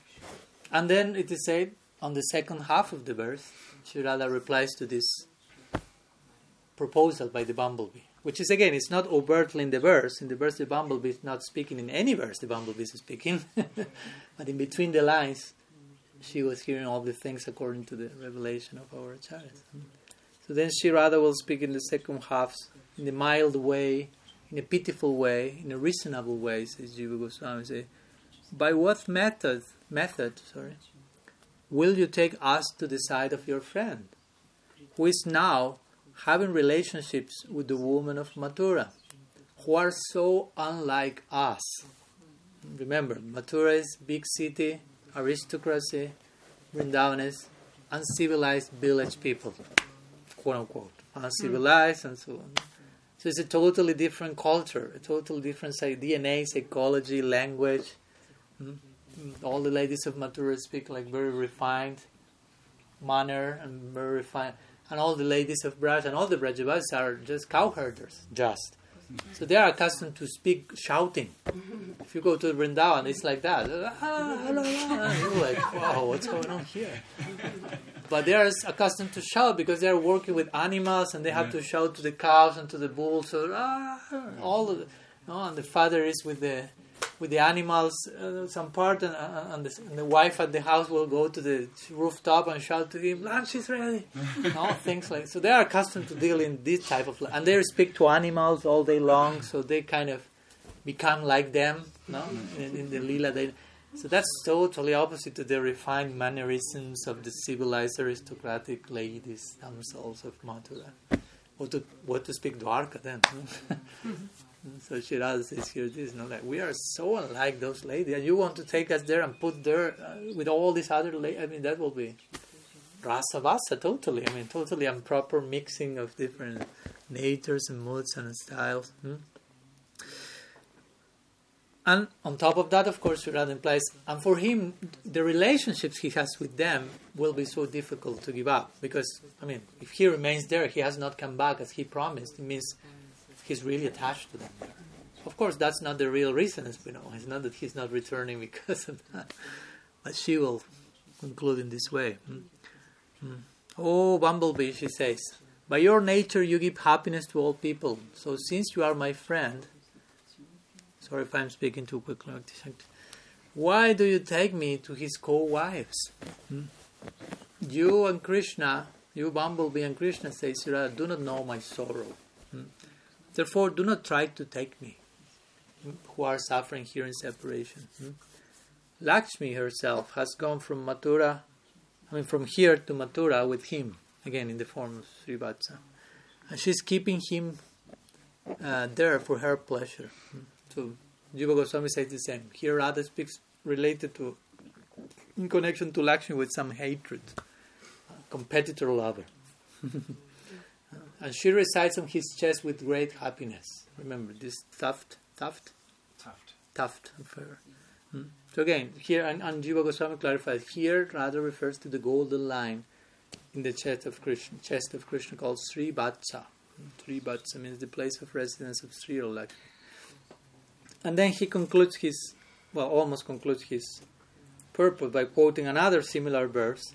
And then it is said on the second half of the verse, Sri Radha replies to this proposal by the bumblebee, which is again, it's not overtly in the verse. In the verse, the bumblebee is not speaking in any verse, the bumblebee is speaking. but in between the lines, she was hearing all the things according to the revelation of our child. So then Sri Radha will speak in the second half in the mild way in a pitiful way, in a reasonable way, says Jiva Goswami. Say, by what method, method, sorry, will you take us to the side of your friend, who is now having relationships with the woman of Mathura, who are so unlike us? Remember, Mathura is big city, aristocracy, Vrindavan is uncivilized village people, quote unquote, uncivilized and so on. So it's a totally different culture, a totally different say, DNA, psychology, language. Mm. All the ladies of Mathura speak like very refined manner and very refined. And all the ladies of Braj and all the Brajavasis are just cowherders, just. So they are accustomed to speak shouting. If you go to Vrindavan, it's like that. Ah, You're like, wow, what's going on here? But they are accustomed to shout because they are working with animals and they have to shout to the cows and to the bulls. So ah, all of the, no, and the father is with the with the animals uh, some part, and, uh, and, the, and, the, wife at the house will go to the rooftop and shout to him, "Lunch is ready." no things like so. They are accustomed to deal in this type of, and they speak to animals all day long, so they kind of become like them. No, in, in the lila, they, so that's totally opposite to the refined mannerisms of the civilized aristocratic ladies themselves of Mathura. What to what to speak Dwarka then? So Sri Radha says here this, no, like we are so unlike those ladies, and you want to take us there and put there uh, with all these other ladies. I mean, that will be rasa rasabhasa totally. I mean, totally improper mixing of different natures and moods and styles. Hmm? And on top of that, of course, Sri Radha implies, and for him, the relationships he has with them will be so difficult to give up. Because, I mean, if he remains there, he has not come back as he promised. It means he's really attached to them. Of course, that's not the real reason, as we know. It's not that he's not returning because of that. But she will conclude in this way. Mm. Mm. Oh, Bumblebee, she says, by your nature you give happiness to all people. So since you are my friend, sorry if I'm speaking too quickly, why do you take me to his co-wives? Mm. You and Krishna, you Bumblebee and Krishna, says Sri Radha, do not know my sorrow. Therefore, do not try to take me, who are suffering here in separation. Hmm? Lakshmi herself has gone from Mathura, I mean, from here to Mathura with him, again in the form of Srivatsa. And she's keeping him uh, there for her pleasure. Hmm? So, Jiva Goswami says the same. Here, Radha speaks related to, in connection to Lakshmi with some hatred, competitor lover. And she resides on his chest with great happiness. Remember this tuft, tuft, tuft, tuft of her. Hmm? So again, here and, and Jiva Goswami clarifies here rather refers to the golden line in the chest of Krishna, chest of Krishna called Sri Vatsa. Sri Vatsa means the place of residence of Sri Lakshmi. And then he concludes his, well, almost concludes his purpose by quoting another similar verse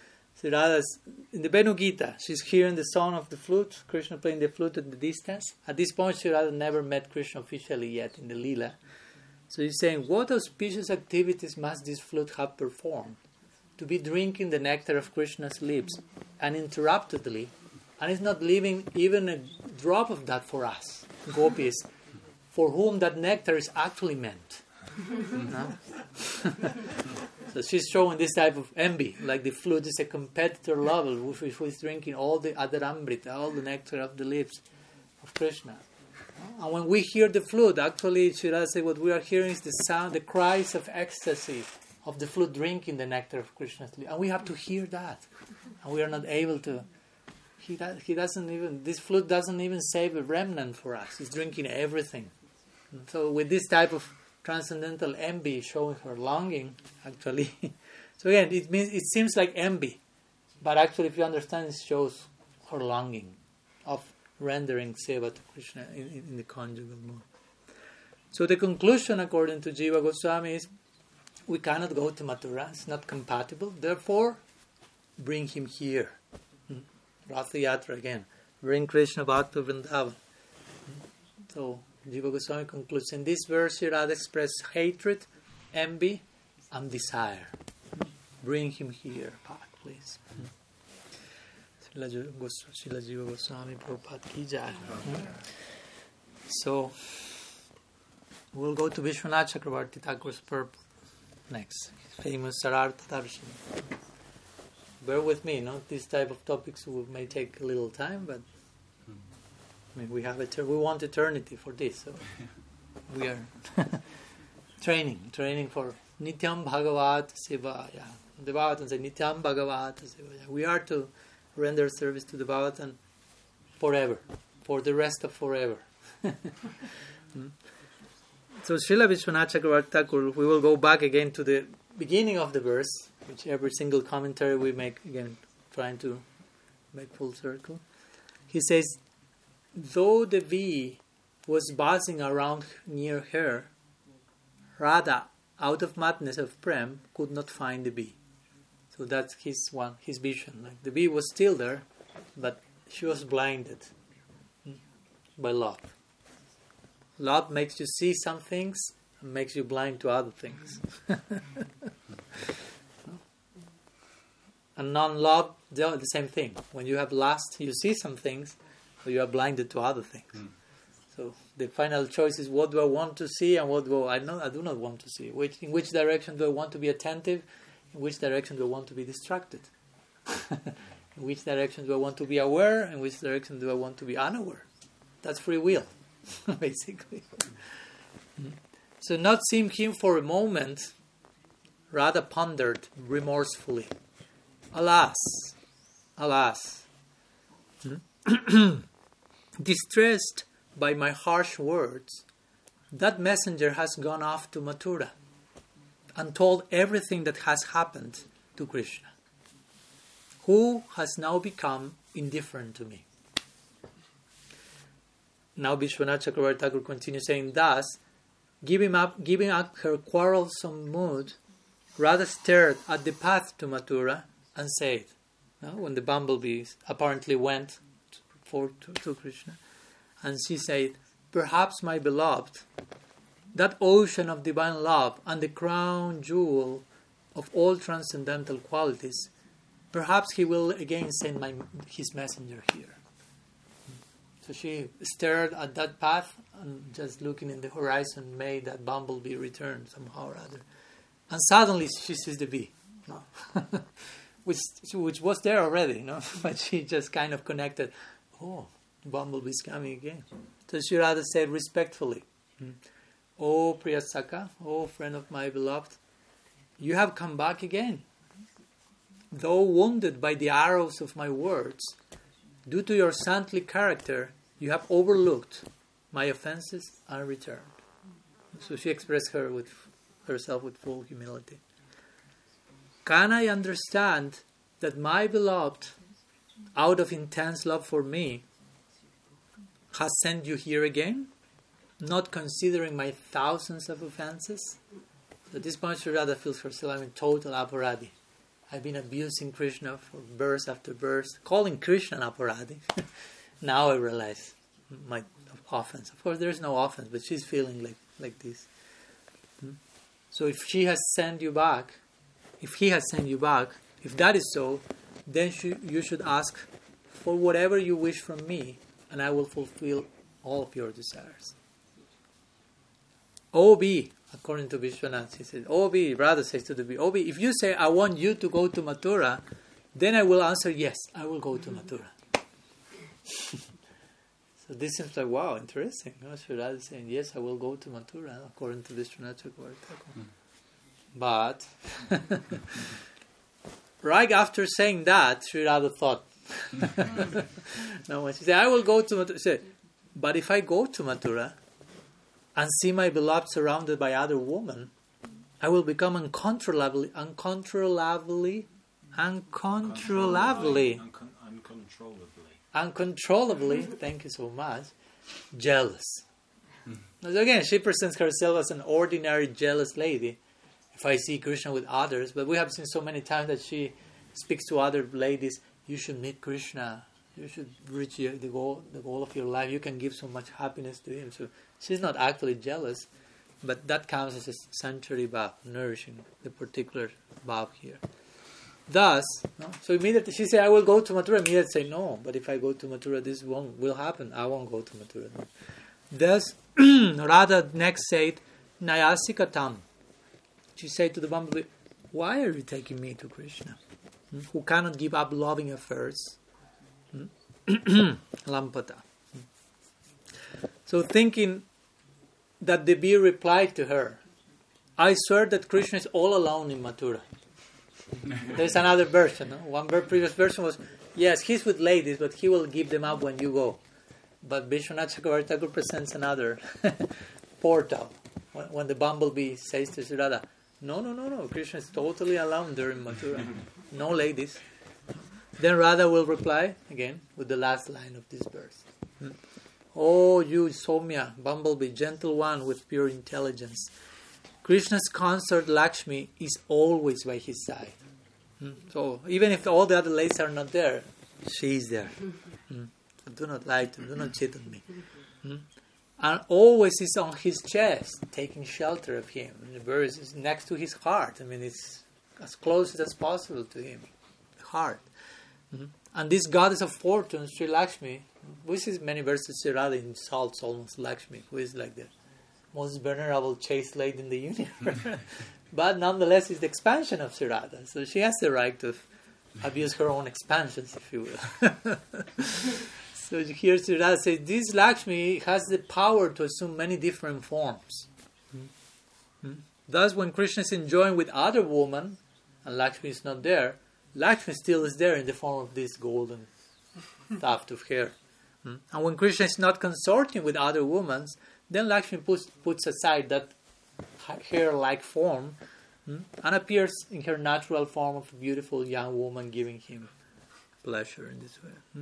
Radha's in the Venu Gita, she's hearing the sound of the flute, Krishna playing the flute at the distance. At this point, Sri never met Krishna officially yet in the Leela. So he's saying, What auspicious activities must this flute have performed? To be drinking the nectar of Krishna's lips uninterruptedly, and is not leaving even a drop of that for us, gopis, for whom that nectar is actually meant. So she's showing this type of envy, like the flute is a competitor level, which is drinking all the adharamrita, all the nectar of the lips of Krishna. And when we hear the flute, actually, Sri Radha said what we are hearing is the sound, the cries of ecstasy of the flute drinking the nectar of Krishna's lips. And we have to hear that. And we are not able to. He, he doesn't even, this flute doesn't even save a remnant for us. He's drinking everything. So, with this type of transcendental envy showing her longing actually. So again it means it seems like envy but actually if you understand it shows her longing of rendering seva to krishna in, in, in the conjugal mood so the conclusion according to jiva goswami is we cannot go to mathura. It's not compatible. Therefore bring him here. Hmm. Ratha Yatra again. Bring krishna back to vrindavan. Hmm. so Jiva Goswami concludes in this verse, Radha expressed hatred, envy, and desire. Bring him here back, please. Srila Jiva Goswami Prabhupada ki jai. So we'll go to Vishwanath Chakravarti Thakur's purport next, famous Sarartha Darshan. Bear with me, no? These type of topics may take a little time, but I mean, we have eter- we want eternity for this, so we are training, training for Nityam Bhagavat Sevaya. The Bhagavatam say Nityam Bhagavat Sevaya. We are to render service to the Bhagavatam forever, for the rest of forever. Hmm? So Srila Vishwanath Chakravarti we will go back again to the beginning of the verse, which every single commentary we make, again, trying to make full circle. He says, though the bee was buzzing around near her, Radha, out of madness of prem, could not find the bee. So that's his one, his vision. Like the bee was still there, but she was blinded hmm, by love. Love makes you see some things and makes you blind to other things. and non love, the same thing. When you have lust, you see some things, you are blinded to other things. Mm. So the final choice is what do I want to see and what do I not I do not want to see. Which in which direction do I want to be attentive? In which direction do I want to be distracted? in which direction do I want to be aware? In which direction do I want to be unaware? That's free will, basically. So not seeing him for a moment, Radha pondered remorsefully. Alas, alas, distressed by my harsh words, that messenger has gone off to Mathura and told everything that has happened to Krishna, who has now become indifferent to me. Now Vishwanath Chakravarti continues saying, Thus, giving up, giving up her quarrelsome mood, Radha stared at the path to Mathura and said, now, when the bumblebees apparently went to, to Krishna, and she said, Perhaps my beloved, that ocean of divine love and the crown jewel of all transcendental qualities, perhaps he will again send my, his messenger here. So she stared at that path and just looking in the horizon made that bumblebee return somehow or other. And suddenly she sees the bee, no? which, which was there already, no? but she just kind of connected, oh, bumblebee's coming again. So rather said respectfully, mm. Oh Priyasaka, oh friend of my beloved, you have come back again. Though wounded by the arrows of my words, due to your saintly character, you have overlooked my offenses and returned. So she expressed her with herself with full humility. Can I understand that my beloved, out of intense love for me, has sent you here again, not considering my thousands of offenses? At this point, Radha feels herself in total aparadhi. I've been abusing Krishna for verse after verse, calling Krishna an aparadhi. now I realize my offense. Of course, there's no offense, but she's feeling like, like this. Hmm? So if she has sent you back, if he has sent you back, if that is so, then you should ask for whatever you wish from me, and I will fulfill all of your desires. Obi, according to Vishwanath, he says, Obi, brother says to the bee, Obi, if you say, I want you to go to Mathura, then I will answer, yes, I will go to Mathura. so this seems like, wow, interesting. You know, Sri is saying, yes, I will go to Mathura, according to Vishwanath Chakravarti. Mm. But, right after saying that, Sri Radha thought, no, she said, I will go to Mathura, she said, but if I go to Mathura and see my beloved surrounded by other women, I will become uncontrollably, uncontrollably, uncontrollably, uncontrollably, uncontrollably, thank you so much, jealous. Again, she presents herself as an ordinary jealous lady. If I see Krishna with others, but we have seen so many times that she speaks to other ladies, you should meet Krishna. You should reach the goal, the goal of your life. You can give so much happiness to him. So she's not actually jealous, but that counts as a sanchari bhav, nourishing the particular bhav here. Thus, no? so immediately she said, "I will go to Mathura." Immediately say, "No, but if I go to Mathura, this won't will happen. I won't go to Mathura." No. Thus, Radha next said, Nayasikatam. She said to the bumblebee, Why are you taking me to Krishna, hmm? who cannot give up loving affairs? Hmm? Lampata. Hmm? So, thinking that the bee replied to her, I swear that Krishna is all alone in Mathura. There's another version. No? One previous version was, yes, he's with ladies, but he will give them up when you go. But Vishwanath Chakravarti presents another portal. When, when, the bumblebee says to Sri Radha, no, no, no, no, Krishna is totally alone in Mathura. No ladies. Then Radha will reply again with the last line of this verse. Hmm. Oh, you Somya, bumblebee, gentle one with pure intelligence. Krishna's consort Lakshmi is always by his side. Mm. So even if all the other ladies are not there, she is there. Mm. So do not lie to me, do not cheat on me. And always is on his chest, taking shelter of him. And the verse is next to his heart. I mean, it's as close as possible to him, the heart. Hmm. And this goddess of fortune, Sri Lakshmi, we see many verses Sri Radha insults almost Lakshmi, who is like the most venerable chaste lady in the universe. but nonetheless, it's the expansion of Sri Radha. So she has the right to abuse her own expansions, if you will. so here Sri Radha says, this Lakshmi has the power to assume many different forms. Hmm? Thus, when Krishna is enjoying with other women, and Lakshmi is not there, Lakshmi still is there in the form of this golden tuft of hair. Hmm? And when Krishna is not consorting with other women, then Lakshmi puts, puts aside that hair-like form hmm, and appears in her natural form of a beautiful young woman giving him pleasure in this way. Hmm.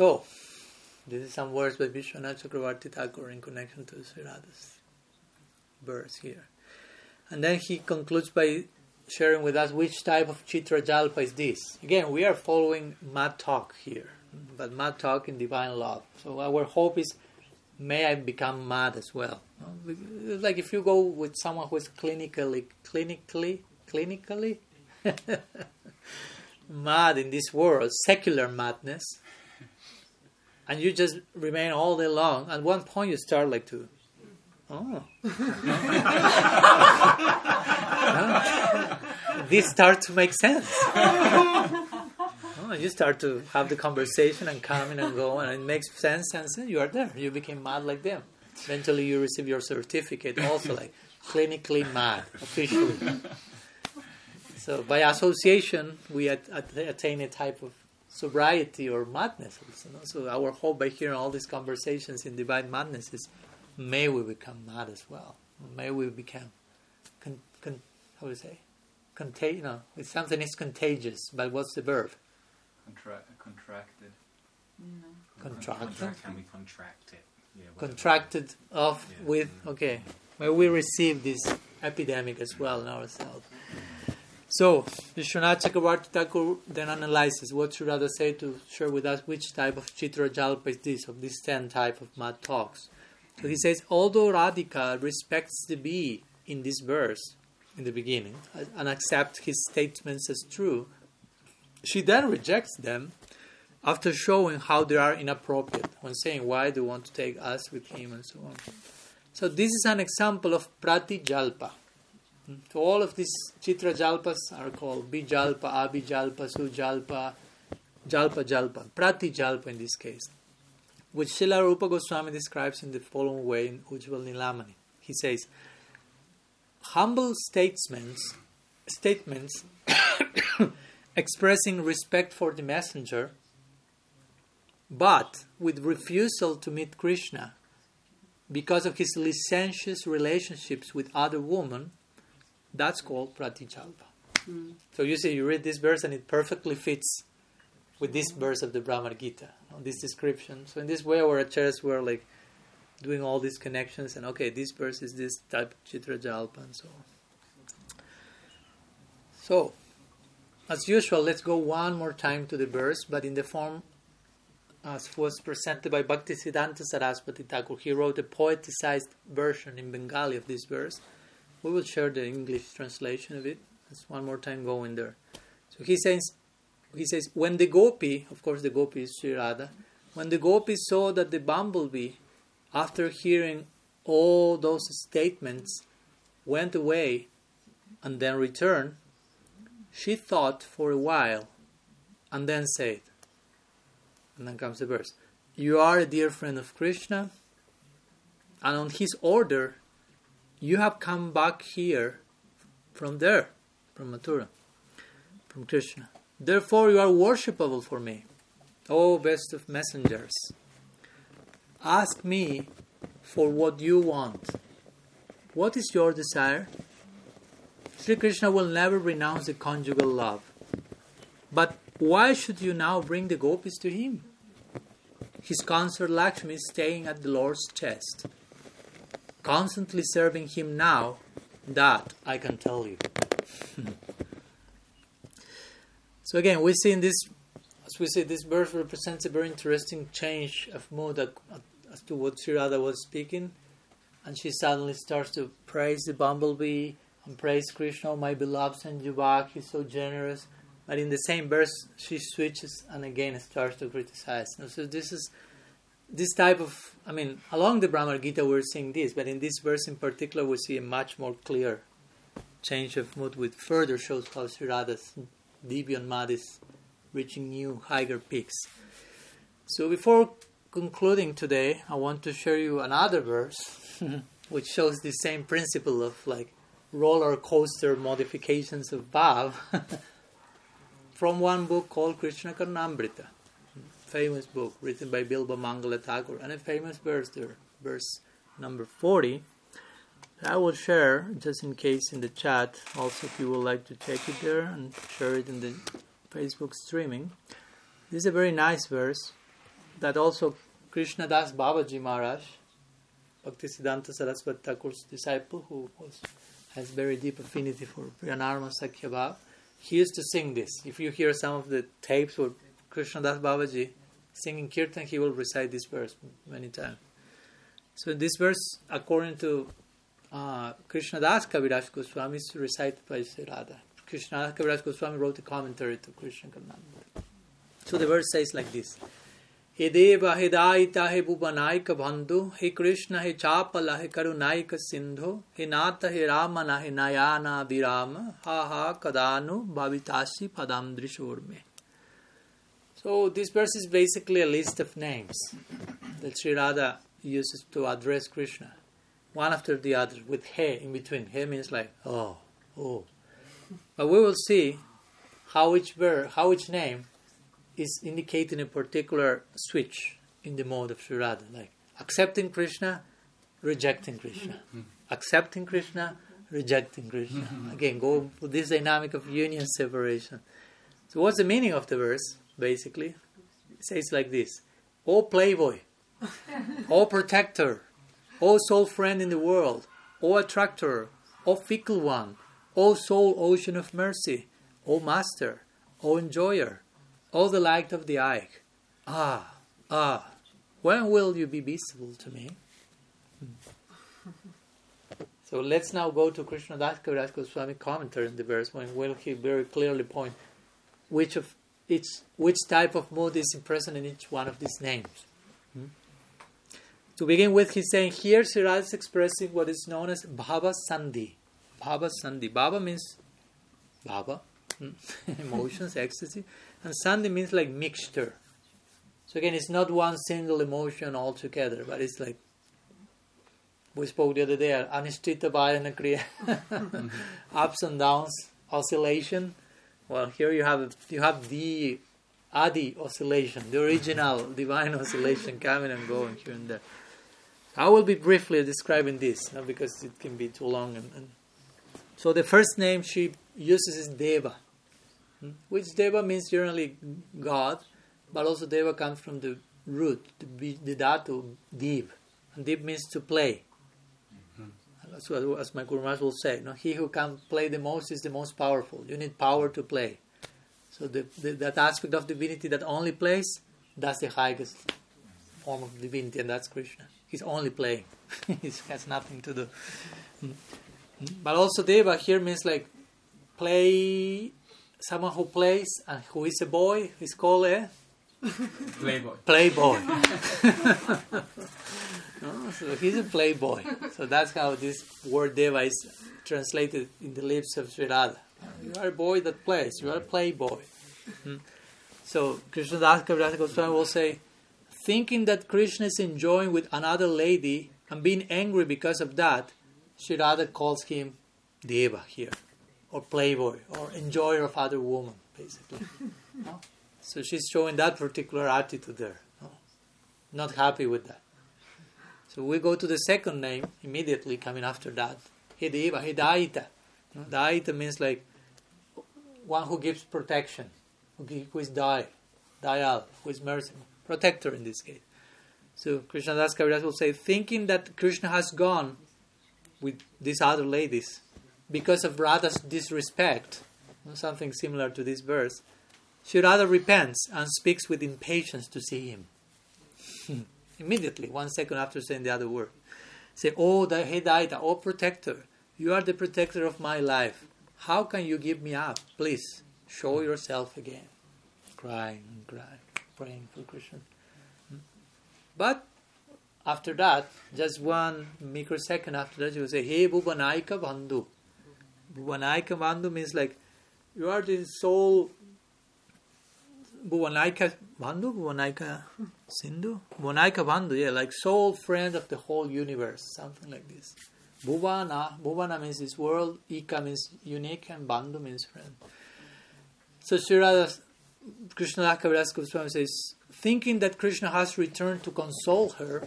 So, this is some words by Vishwanath Chakravarti Thakur in connection to Sri Radha's verse here. And then he concludes by sharing with us which type of Chitra Jalpa is this. Again, we are following Mad Talk here but mad talk in divine love. So our hope is, may I become mad as well. Like if you go with someone who is clinically, clinically, clinically mad in this world, secular madness, and you just remain all day long. At one point, you start like to, oh, this starts to make sense oh, you start to have the conversation and coming and going, and it makes sense, and you are there. You became mad like them. Eventually, you receive your certificate, also like clinically mad, officially. so, by association, we at, at, attain a type of sobriety or madness. Also, no? So, our hope by hearing all these conversations in divine madness is may we become mad as well. May we become, con, con, how do you say? Contag- you know, something is contagious, but what's the verb? Contra- contracted. No. Contracted. Contract can be contracted. Yeah, contracted off Yeah. with mm-hmm. okay. Well, we receive this epidemic as well in ourselves. So, Vishwanath Chakravarti Thakur then analyzes what should Radha say to share with us which type of Chitra Jalpa is this, of these ten type of mad talks. So he says, although Radhika respects the bee in this verse, in the beginning, and accepts his statements as true, she then rejects them after showing how they are inappropriate when saying why you want to take us with him and so on. So this is an example of pratijalpa. So all of these chitra jalpas are called bijalpa, abijalpa, sujalpa, jalpa jalpa, pratijalpa in this case, which Srila Rupa Goswami describes in the following way in Ujjwal Nilamani. He says, humble statements, statements expressing respect for the messenger, but with refusal to meet Krishna because of his licentious relationships with other women, that's called pratijalpa. Mm. So you see, you read this verse and it perfectly fits with this verse of the Bhramar Gita, this description. So in this way, our acharyas were like doing all these connections, and okay, this verse is this type of chitra jalpa and so on. So, as usual, let's go one more time to the verse, but in the form as was presented by Bhaktisiddhanta Saraswati Thakur. He wrote a poeticized version in Bengali of this verse. We will share the English translation of it. Let's one more time go in there. So he says, he says, when the gopi, of course the gopi is Sri Radha, when the gopi saw that the bumblebee, after hearing all those statements, went away and then returned, she thought for a while and then said, and then comes the verse, You are a dear friend of Krishna, and on his order, you have come back here from there, from Mathura, from Krishna. Therefore, you are worshipable for me, O best of messengers. Ask me for what you want. What is your desire? Sri Krishna will never renounce the conjugal love. But why should you now bring the gopis to him? His consort Lakshmi is staying at the Lord's chest, constantly serving him now. That I can tell you. so again, we see in this, as we see, this verse represents a very interesting change of mood as to what Sri Radha was speaking, and she suddenly starts to praise the bumblebee and praise Krishna, my beloved, send you back. He's so generous. But in the same verse, she switches and again starts to criticize. So this is this type of, I mean, along the Bhramar Gita we're seeing this, but in this verse in particular we see a much more clear change of mood, which further shows how Sri Radha's Divyonmad is reaching new higher peaks. So before concluding today, I want to share you another verse, which shows the same principle of like roller coaster modifications of Bhav. from one book called Krishna Karnamrita, famous book written by Bilva Mangala and a famous verse there, verse number 40. I will share just in case in the chat, also if you would like to check it there and share it in the Facebook streaming. This is a very nice verse that also Krishna Das Babaji Maharaj, Bhaktisiddhanta Saraswati Thakur's disciple, who was, has very deep affinity for Priyanarma Sakhya Bhav, he used to sing this. If you hear some of the tapes with Krishna Das Babaji singing kirtan, he will recite this verse many times. So this verse, according to uh, Krishna Das Kaviraj Goswami, is recited by Sri Radha. Krishna Das Kaviraj Goswami wrote a commentary to Krishna Karnamrita. So the verse says like this. हे देव हे दायिता हे भुवनायक बंधु हे कृष्ण हे चापल हे करुणायक सिंधु हे नाथ हे राम ना हे नयाना विराम हा हा कदानु भावितासी फदाम दृशोर में so this verse is basically a list of names that Sri Radha uses to address Krishna, one after the other, with he in between. He means like oh, oh. But we will see how each verse, how each name is indicating a particular switch in the mode of Sri Radha, like accepting Krishna, rejecting Krishna, accepting Krishna, rejecting Krishna. Again, go with this dynamic of union separation. So, what's the meaning of the verse? Basically, it says like this: "O playboy, O protector, O soul friend in the world, O attractor, O fickle one, O soul ocean of mercy, O master, O enjoyer." O the light of the eye, ah, ah, when will you be visible to me? So let's now go to Krishna Das Goswami commentary on the verse when will he very clearly point which of each which type of mood is present in each one of these names. Hmm? To begin with, he's saying here Sri Radha is expressing what is known as Bhava Sandhi. Bhava Sandhi. Bhava means Bhava, hmm? emotions, ecstasy. And sandhi means like mixture. So again, it's not one single emotion altogether, but it's like we spoke the other day, anishtita bhajana kriya, ups and downs, oscillation. Well, here you have you have the adi oscillation, the original divine oscillation coming and going here and there. I will be briefly describing this, not because it can be too long. And, and so the first name she uses is Deva. Hmm? Which Deva means generally God, but also Deva comes from the root, the, the dhatu. And Div means to play. As, as my Guru Maharaj will say, no, he who can play the most is the most powerful. You need power to play. So the, the, that aspect of divinity that only plays, that's the highest form of divinity, and that's Krishna. He's only playing. he has nothing to do. Hmm. Hmm. But also Deva here means like play someone who plays and who is a boy is called a Playboy. playboy. No, so he's a playboy. So that's how this word deva is translated in the lips of Sri Radha. You are a boy that plays. You are a playboy. Hmm. So Krishna Das Kaviraj Goswami will say, thinking that Krishna is enjoying with another lady and being angry because of that, Sri Radha calls him deva here, or playboy, or enjoyer of other women, basically. No? So she's showing that particular attitude there. No? Not happy with that. So we go to the second name immediately coming after that. Hedeva, Hedaita. No? Hmm. Daita means like one who gives protection, who, is Dai, Dayal, who is merciful, protector in this case. So Krishna Das Kaviraj will say, thinking that Krishna has gone with these other ladies because of Radha's disrespect, something similar to this verse, she rather repents and speaks with impatience to see him. Immediately, one second after saying the other word. Say, Oh, the Hedaita, oh protector, you are the protector of my life. How can you give me up? Please, show yourself again. Crying and crying, praying for Krishna. Hmm? But after that, just one microsecond after that, you say, Hey Bhuvanaika Bandhu. Bhuvanaika Bandhu means like, you are the sole Bhuvanaika Bandhu, Bhuvanaika Sindhu, Bhuvanaika Bandhu, yeah, like sole friend of the whole universe, something like this. Bhuvana, Bhuvana means this world, Ika means unique, and Bandhu means friend. So Sri Radha, Krishna Kaviraj Goswami says, thinking that Krishna has returned to console her,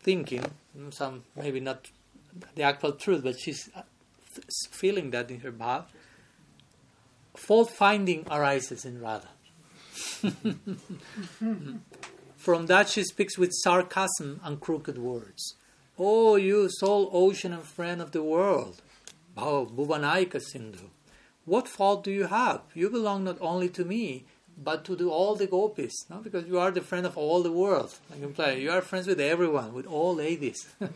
thinking, some maybe not the actual truth, but she's uh, feeling that in her bhav, fault finding arises in Radha. From that, she speaks with sarcasm and crooked words. Oh, you sole ocean and friend of the world, Bhuvanaika Sindhu, what fault do you have? You belong not only to me, but to the, all the gopis, no? because you are the friend of all the world. Like imply, you are friends with everyone, with all ladies.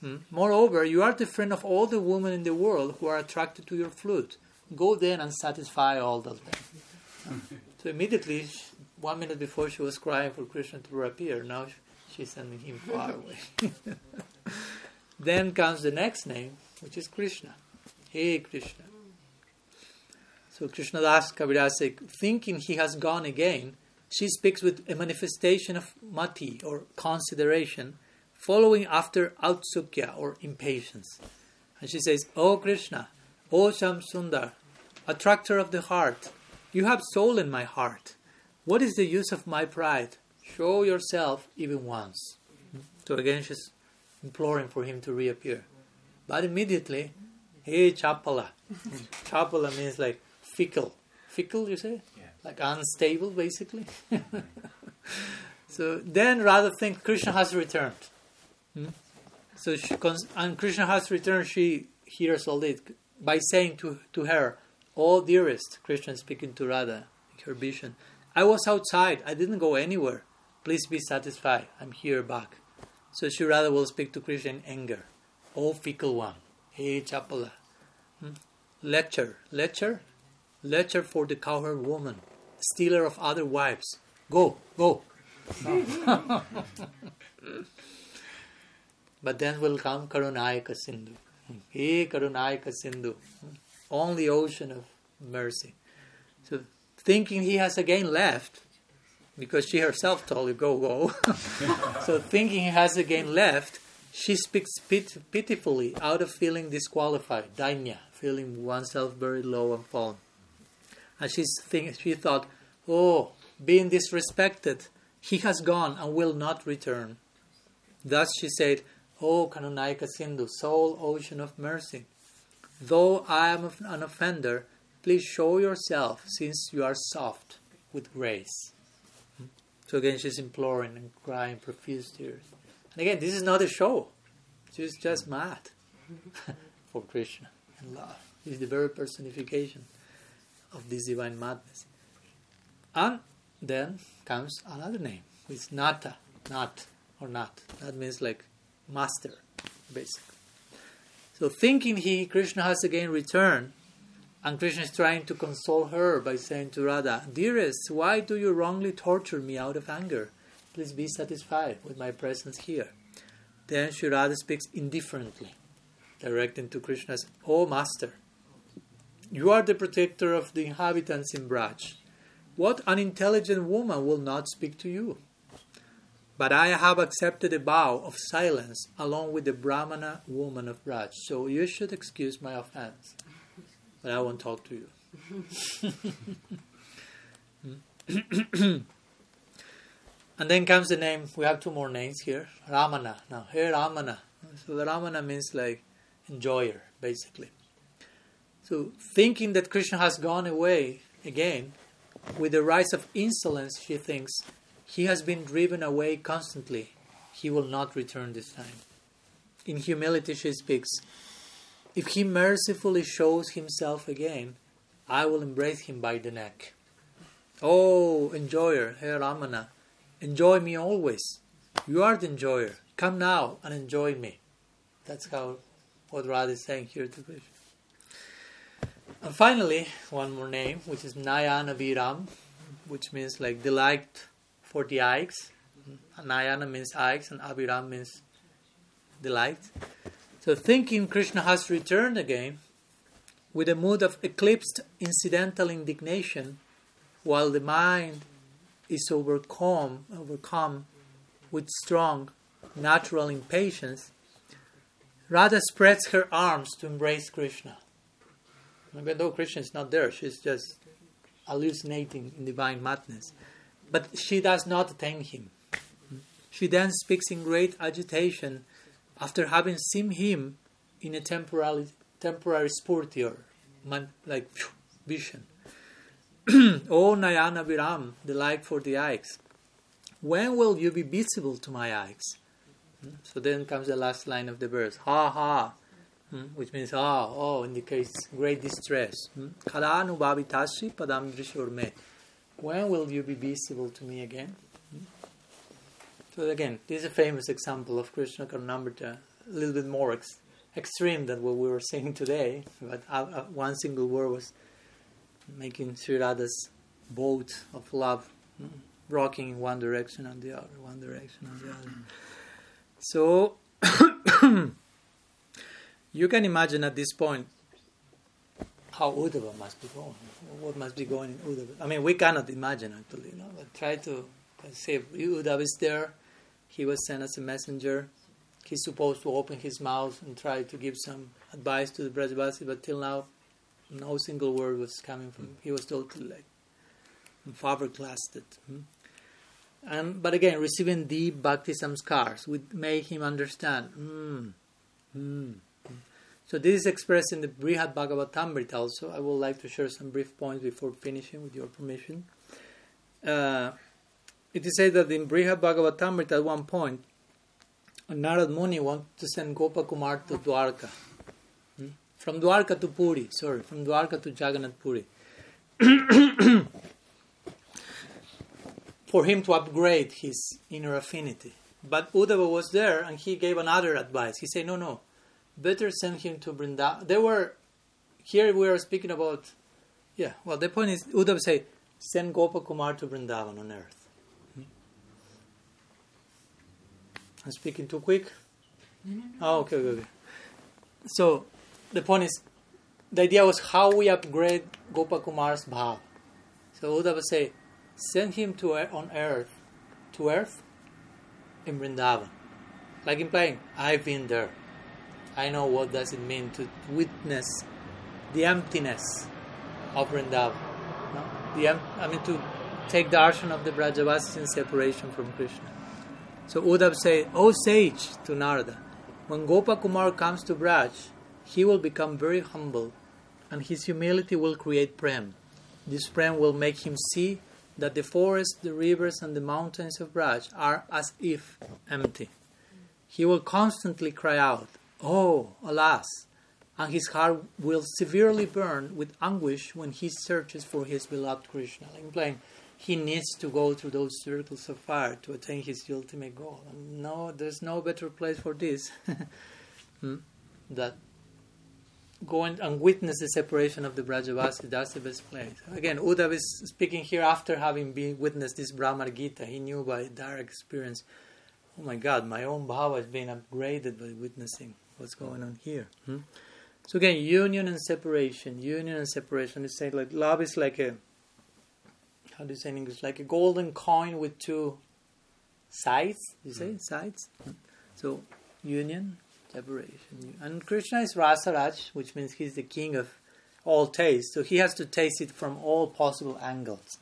Hmm? Moreover, you are the friend of all the women in the world who are attracted to your flute. Go then and satisfy all of them. So immediately, sh- one minute before she was crying for Krishna to reappear, now she's sending him far away. then comes the next name, which is Krishna. Hey Krishna. So Krishna Das Kaviraj thinking he has gone again, she speaks with a manifestation of mati or consideration, following after autsukya or impatience. And she says, O Krishna, O Shamsundar, attractor of the heart, you have stolen my heart. What is the use of my pride? Show yourself even once. So again, she's imploring for him to reappear. But immediately, hey Chapala. Chapala means like fickle. Fickle, you say? Yeah. Like unstable, basically. so then rather think Krishna has returned. Hmm? So she, and Krishna has returned, she hears all this by saying to, to her, Oh dearest, Krishna speaking to Radha, her vision, I was outside, I didn't go anywhere. Please be satisfied, I'm here back. So Sri Radha will speak to Krishna in anger. Oh fickle one, hey Chapala. Hmm? Lecture, lecture, lecture for the cowherd woman, stealer of other wives. Go, go. but then will come Karunayaka Sindhu. Hey Karunayaka Sindhu. Only ocean of mercy. So thinking he has again left, because she herself told you, go, go. so thinking he has again left, she speaks pit- pitifully out of feeling disqualified, dainya, feeling oneself very low and fallen. And she's think, she thought, oh, being disrespected, he has gone and will not return. Thus she said, O Karunayaka Sindhu, sole ocean of mercy, though I am an offender, please show yourself since you are soft with grace. So again, she's imploring and crying profuse tears. And again, this is not a show. She's just mad for Krishna and love. He's the very personification of this divine madness. And then comes another name, which is Nata, not or not. That means like master, basically. So thinking he, Krishna has again returned, And Krishna is trying to console her by saying to Radha, Dearest, why do you wrongly torture me out of anger? Please be satisfied with my presence here. Then Sri speaks indifferently, directing to Krishna, O Master, you are the protector of the inhabitants in Braj. What unintelligent woman will not speak to you? But I have accepted a vow of silence along with the Brahmana woman of Raj, so you should excuse my offense. But I won't talk to you. Hmm? and then comes the name, we have two more names here Ramana. Now, here Ramana. So, the Ramana means like enjoyer, basically. So, thinking that Krishna has gone away again, with the rise of insolence, she thinks, he has been driven away constantly. He will not return this time. In humility, she speaks, If he mercifully shows himself again, I will embrace him by the neck. Oh, enjoyer, Herr Ramana, enjoy me always. You are the enjoyer. Come now and enjoy me. That's how what Radha is saying here to Krishna. And finally, one more name, which is Nayana Viram, which means like delight for the eyes. Nayana means eyes, and Aviram means delight. So, thinking Krishna has returned again with a mood of eclipsed incidental indignation, while the mind is overcome, overcome with strong natural impatience, Radha spreads her arms to embrace Krishna. Even though Krishna is not there, she's just hallucinating in divine madness. But she does not thank him. She then speaks in great agitation after having seen him in a temporary, temporary sphurti or man, like vision. oh Nayana Viram, the light for the eyes. When will you be visible to my eyes? So then comes the last line of the verse. Ha ha Hmm? which means ah, oh, indicates great distress. Kada anubhavitashi padam drishurme. When will you be visible to me again? So again, this is a famous example of Krishna Karnamrita, a little bit more ex- extreme than what we were saying today, but uh, one single word was making Sri Radha's boat of love hmm, rocking in one direction and the other, one direction and the other. So you can imagine at this point how Uddhava must be going. What must be going in Uddhava? I mean, we cannot imagine actually. You know, but try to say Uddhava is there. He was sent as a messenger. He's supposed to open his mouth and try to give some advice to the Brajavasi, but till now, no single word was coming from. him. He was totally like fiberglassed. Hmm? And but again, receiving deep bhakti samskars would make him understand. Mm, mm, so this is expressed in the Brihad Bhagavatamrita also. I would like to share some brief points before finishing with your permission. Uh, it is said that in Brihad Bhagavatamrita at one point, Narad Muni wanted to send Gopakumar to Dwarka. Hmm? From Dwarka to Puri, sorry, from Dwarka to Jagannath Puri. For him to upgrade his inner affinity. But Uddhava was there and he gave another advice. He said, No, no, better send him to Vrindavan. They were here. We are speaking about. Yeah. Well, the point is, Uddhav say, send Gopakumar to Vrindavan on earth. Hmm? I'm speaking too quick. No. Oh, okay, okay, okay. So the point is, the idea was how we upgrade Gopakumar's bhav. So Uddhava say, send him to on earth, to earth, in Vrindavan, like implying I've been there. I know what does it mean to witness the emptiness of Vrindavan. No? The I mean to take the darshan of the Brajavasis in separation from Krishna. So Uddhav say, O sage to Narada, when Gopakumar comes to Braj, he will become very humble and his humility will create prem. This prem will make him see that the forests, the rivers, and the mountains of Braj are as if empty. He will constantly cry out, Oh, alas! And his heart will severely burn with anguish when he searches for his beloved Krishna. Implying he needs to go through those circles of fire to attain his ultimate goal. And no, there's no better place for this. hmm? That go and, witness the separation of the Brajavasis. That's the best place. Again, Uddhav is speaking here after having been witnessed this Bhramar Gita. He knew by direct experience, oh my God, my own bhava is being upgraded by witnessing what's going on here. Hmm? So again, union and separation, union and separation. They say like love is like a how do you say in English? Like a golden coin with two sides. You say mm. sides. So union, separation, and Krishna is Rasaraj, which means he's the king of all taste. So he has to taste it from all possible angles.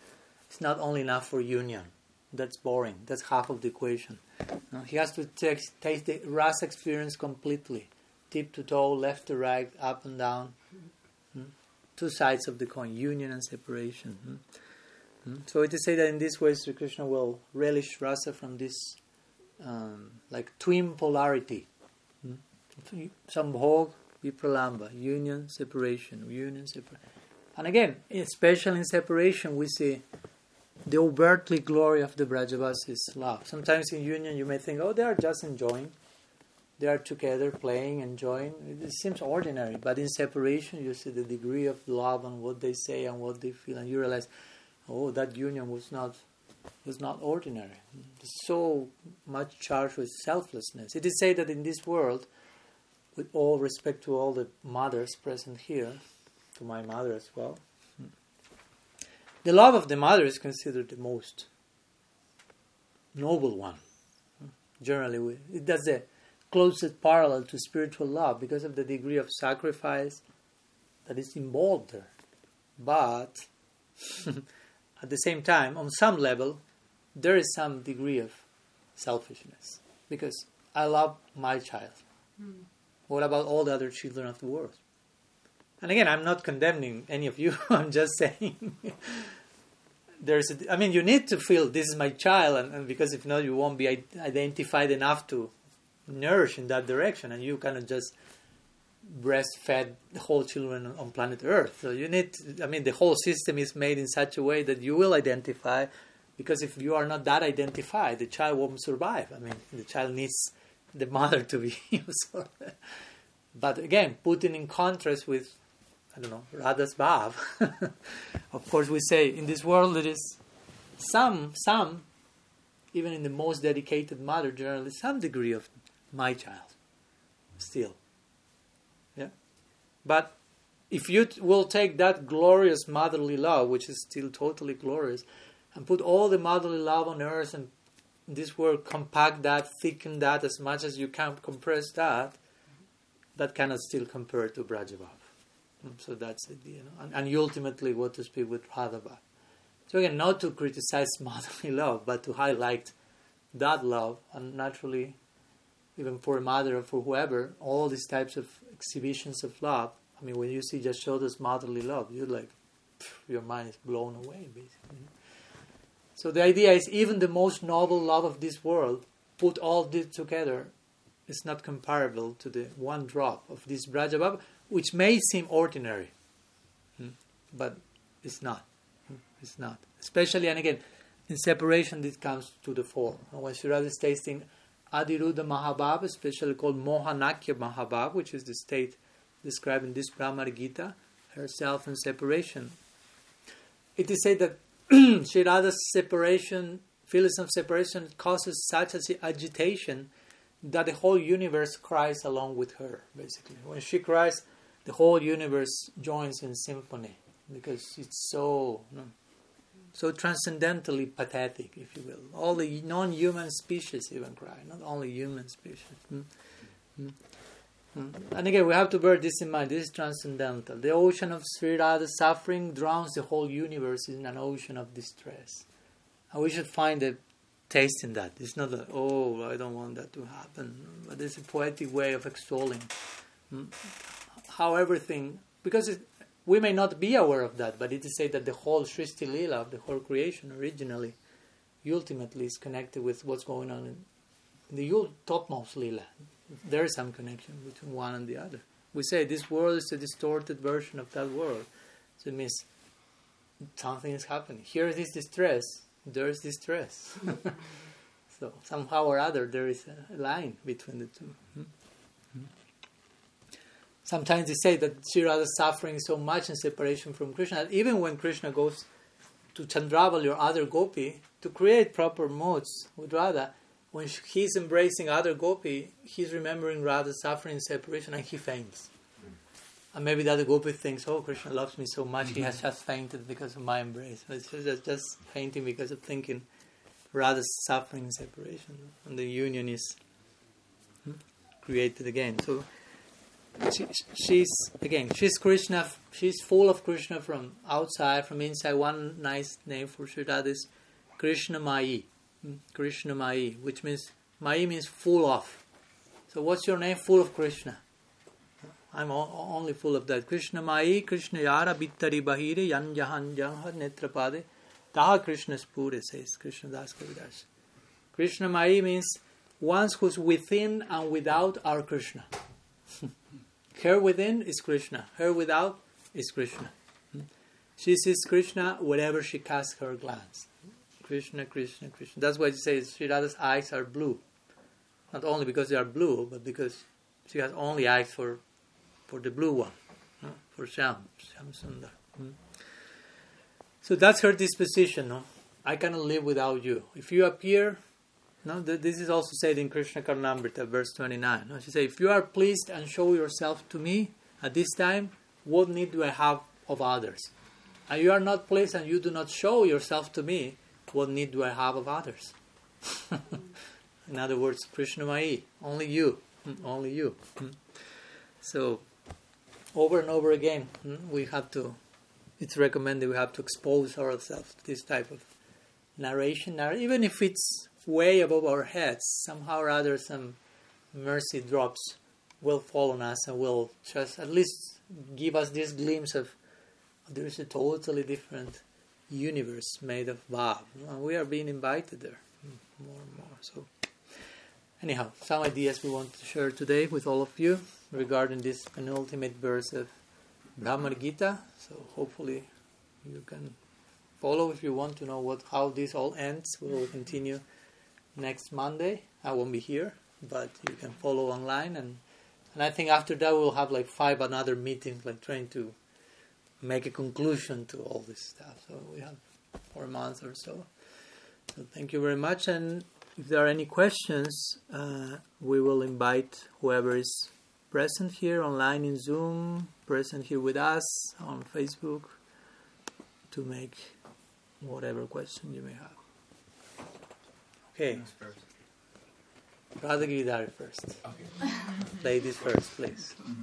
It's not only enough for union. That's boring. That's half of the equation. No, he has to taste, taste the rasa experience completely tip to toe, left to right, up and down. Hmm? Two sides of the coin, union and separation. Hmm? Hmm? So it is said that in this way Sri Krishna will relish rasa from this um, like twin polarity. Sambhog, vipralambha, union, separation, union, separation. And again, especially in separation, we see the overtly glory of the Brajavasis' love. Sometimes in union, you may think, oh, they are just enjoying they are together playing, enjoying. It seems ordinary, but in separation, you see the degree of love and what they say and what they feel, and you realize, oh, that union was not was not ordinary. So much charged with selflessness. It is said that in this world, with all respect to all the mothers present here, to my mother as well, the love of the mother is considered the most noble one. Generally, we, it does the closest parallel to spiritual love because of the degree of sacrifice that is involved there. But at the same time, on some level, there is some degree of selfishness because I love my child. Mm. What about all the other children of the world? And again, I'm not condemning any of you. I'm just saying there's. A, I mean, you need to feel this is my child, and, and because if not, you won't be identified enough to nourish in that direction, and you kind of just breastfed the whole children on planet Earth. So you need, to, I mean, the whole system is made in such a way that you will identify, because if you are not that identified, the child won't survive. I mean, the child needs the mother to be useful. but again, putting in contrast with, I don't know, Radha's Bhav. of course, we say in this world there is some, some, even in the most dedicated mother, generally some degree of my child still. Yeah? But if you t- will take that glorious motherly love, which is still totally glorious, and put all the motherly love on earth and this world, compact that, thicken that as much as you can, compress that, that cannot still compare to Brajabhav. So that's it, you know. And, and ultimately, what to speak with Radhabhav. So again, not to criticize motherly love, but to highlight that love, and naturally even for a mother or for whoever, all these types of exhibitions of love. I mean, when you see Jashoda's motherly love, you're like, your mind is blown away, basically. So the idea is even the most noble love of this world, put all this together, is not comparable to the one drop of this Brajabhava, which may seem ordinary, hmm, but it's not. Hmm, it's not. Especially, and again, in separation, this comes to the fore. When Sri Radha is tasting Adhirudha Mahabhav, especially called Mohanakya Mahabhav, which is the state described in this Bhramar Gita, herself in separation. It is said that Sri Radha's separation, feelings of separation, causes such agitation that the whole universe cries along with her, basically. When she cries, the whole universe joins in symphony because it's so. So transcendentally pathetic, if you will. All the non-human species even cry, not only human species. Hmm? Hmm? Hmm? And again, we have to bear this in mind. This is transcendental. The ocean of Sri Radha suffering drowns the whole universe in an ocean of distress. And we should find a taste in that. It's not that, oh, I don't want that to happen. But it's a poetic way of extolling how everything, because it, we may not be aware of that, but it is said that the whole Shristi Lila, the whole creation originally, ultimately is connected with what's going on in, in the topmost Lila. There is some connection between one and the other. We say this world is a distorted version of that world. So it means something is happening. Here is distress, there is distress. so somehow or other there is a line between the two. Hmm? Sometimes they say that Sri Radha is suffering so much in separation from Krishna, that even when Krishna goes to Chandravali or other gopi to create proper modes with Radha, when he's embracing other gopi, he's remembering Radha's suffering in separation and he faints. And maybe the other gopi thinks, oh, Krishna loves me so much, he has just fainted because of my embrace. But It's just, just fainting because of thinking Radha's suffering in separation. And the union is created again. So she, she's again she's Krishna. She's full of Krishna from outside, from inside. One nice name for Sri is Krishna Mai, hmm? Krishna Mai, which means Mai means full of. So what's your name? Full of Krishna. I'm only full of that. Krishna Mai, Krishna Yara Bittari Bahire, Yan Jahan Jahan Netrapade, Taha Krishna Sphure says Krishna Das Kaviraj. Krishna Mai means ones who's within and without are Krishna. Her within is Krishna. Her without is Krishna. Hmm? She sees Krishna wherever she casts her glance. Krishna, Krishna, Krishna. That's why she says Sri Radha's eyes are blue. Not only because they are blue, but because she has only eyes for, for the blue one, hmm? for Sham, Sham Sundar. Hmm? So that's her disposition. No? I cannot live without you. If you appear, no, this is also said in Krishna Karnamrita, verse 29. No? She says, If you are pleased and show yourself to me at this time, what need do I have of others? And you are not pleased and you do not show yourself to me, what need do I have of others? in other words, Krishna Mai, only you, hmm, only you. Hmm. So, over and over again, hmm, we have to, it's recommended we have to expose ourselves to this type of narration, even if it's way above our heads, somehow or other some mercy drops will fall on us and will just at least give us this glimpse of there is a totally different universe made of Bhav. And we are being invited there more and more. So, anyhow, some ideas we want to share today with all of you regarding this penultimate verse of Bhramar Gita. So, hopefully, you can follow if you want to know what how this all ends. We will continue next Monday. I won't be here, but you can follow online and and I think after that we'll have like five another meetings, like trying to make a conclusion to all this stuff. So we have four months or so. So thank you very much. And if there are any questions, uh, we will invite whoever is present here online in Zoom, present here with us on Facebook, to make whatever question you may have. Okay. Radha Giridhari first. Okay. Ladies first, please. Mm-hmm.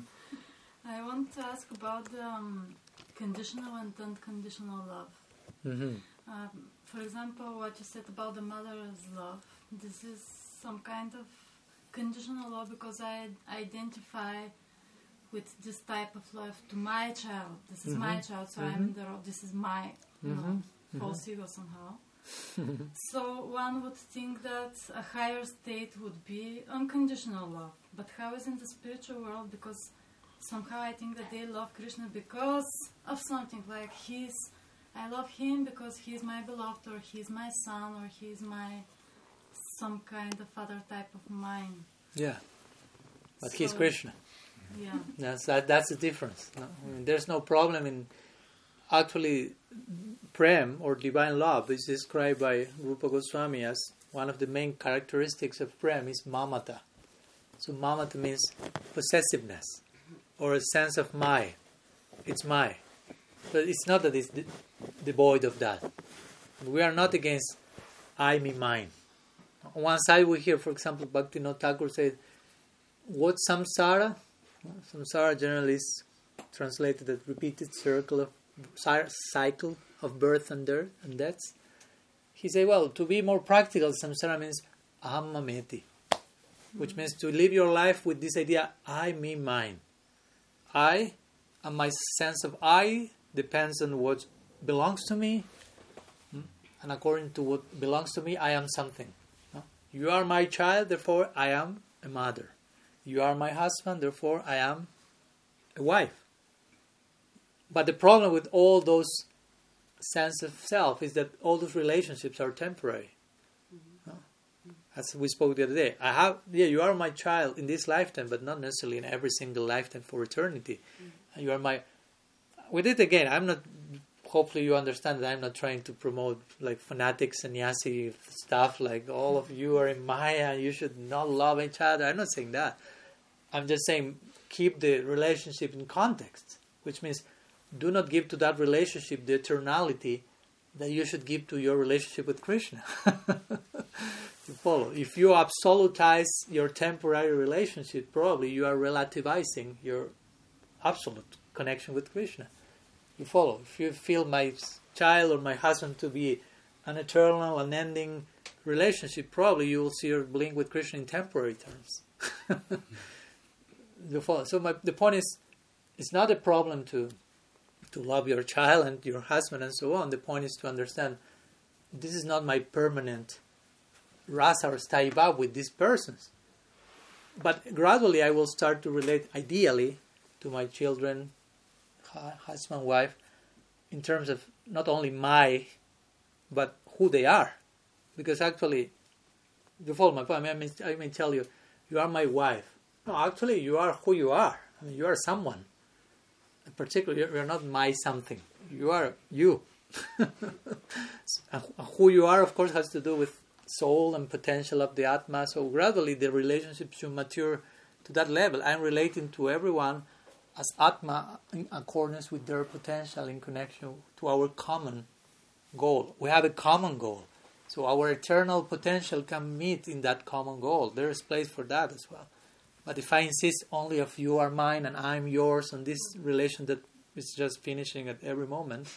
I want to ask about um, conditional and unconditional love. Mm-hmm. Um, for example, what you said about the mother's love. This is some kind of conditional love because I identify with this type of love to my child. This is mm-hmm. my child, so I'm mm-hmm. the this is my you know, mm-hmm. false ego somehow. so one would think that a higher state would be unconditional love. But how is in the spiritual world? Because somehow I think that they love Krishna because of something like he's I love him because he's my beloved or he's my son or he's my some kind of other type of mine. Yeah. But so, he's Krishna. Yeah. That's that, that's the difference. No? I mean, there's no problem in actually prem or divine love is described by Rupa Goswami as one of the main characteristics of prem is mamata. So mamata means possessiveness or a sense of my. It's my. But it's not that it's devoid of that. We are not against I, me, mine. On one side we hear, for example, Bhaktivinoda Thakur said, what samsara? Samsara generally is translated as repeated circle of cycle of birth and death and deaths. He said, well, to be more practical, samsara means aham which means to live your life with this idea, I, me, mine. I, and my sense of I depends on what belongs to me, hmm? and according to what belongs to me, I am something. You are my child, therefore I am a mother. You are my husband, therefore I am a wife. But the problem with all those sense of self is that all those relationships are temporary. Mm-hmm. as we spoke the other day. I have, yeah, you are my child in this lifetime, but not necessarily in every single lifetime for eternity. You are my. With it again, I'm not. Hopefully, you understand that I'm not trying to promote like fanatic sannyasi stuff. Like all of you are in Maya, you should not love each other. I'm not saying that. I'm just saying keep the relationship in context, which means do not give to that relationship the eternality that you should give to your relationship with Krishna. you follow. If you absolutize your temporary relationship, probably you are relativizing your absolute connection with Krishna. You follow. If you feel my child or my husband to be an eternal, unending relationship, probably you will see your link with Krishna in temporary terms. you follow. So my, the point is, it's not a problem to to love your child and your husband and so on. The point is to understand this is not my permanent rasa or staiva with these persons. But gradually I will start to relate ideally to my children, husband, wife, in terms of not only my, but who they are. Because actually, you follow my point. I mean, I may tell you, you are my wife. No, actually, you are who you are. I mean, you are someone particularly you're not my something. You are you. Who you are of course has to do with soul and potential of the atma. So gradually the relationship should mature to that level i'm relating to everyone as atma in accordance with their potential in connection to our common goal. We have a common goal. So our eternal potential can meet in that common goal. There is place for that as well but if I insist only of you are mine and I'm yours, and this relation that is just finishing at every moment,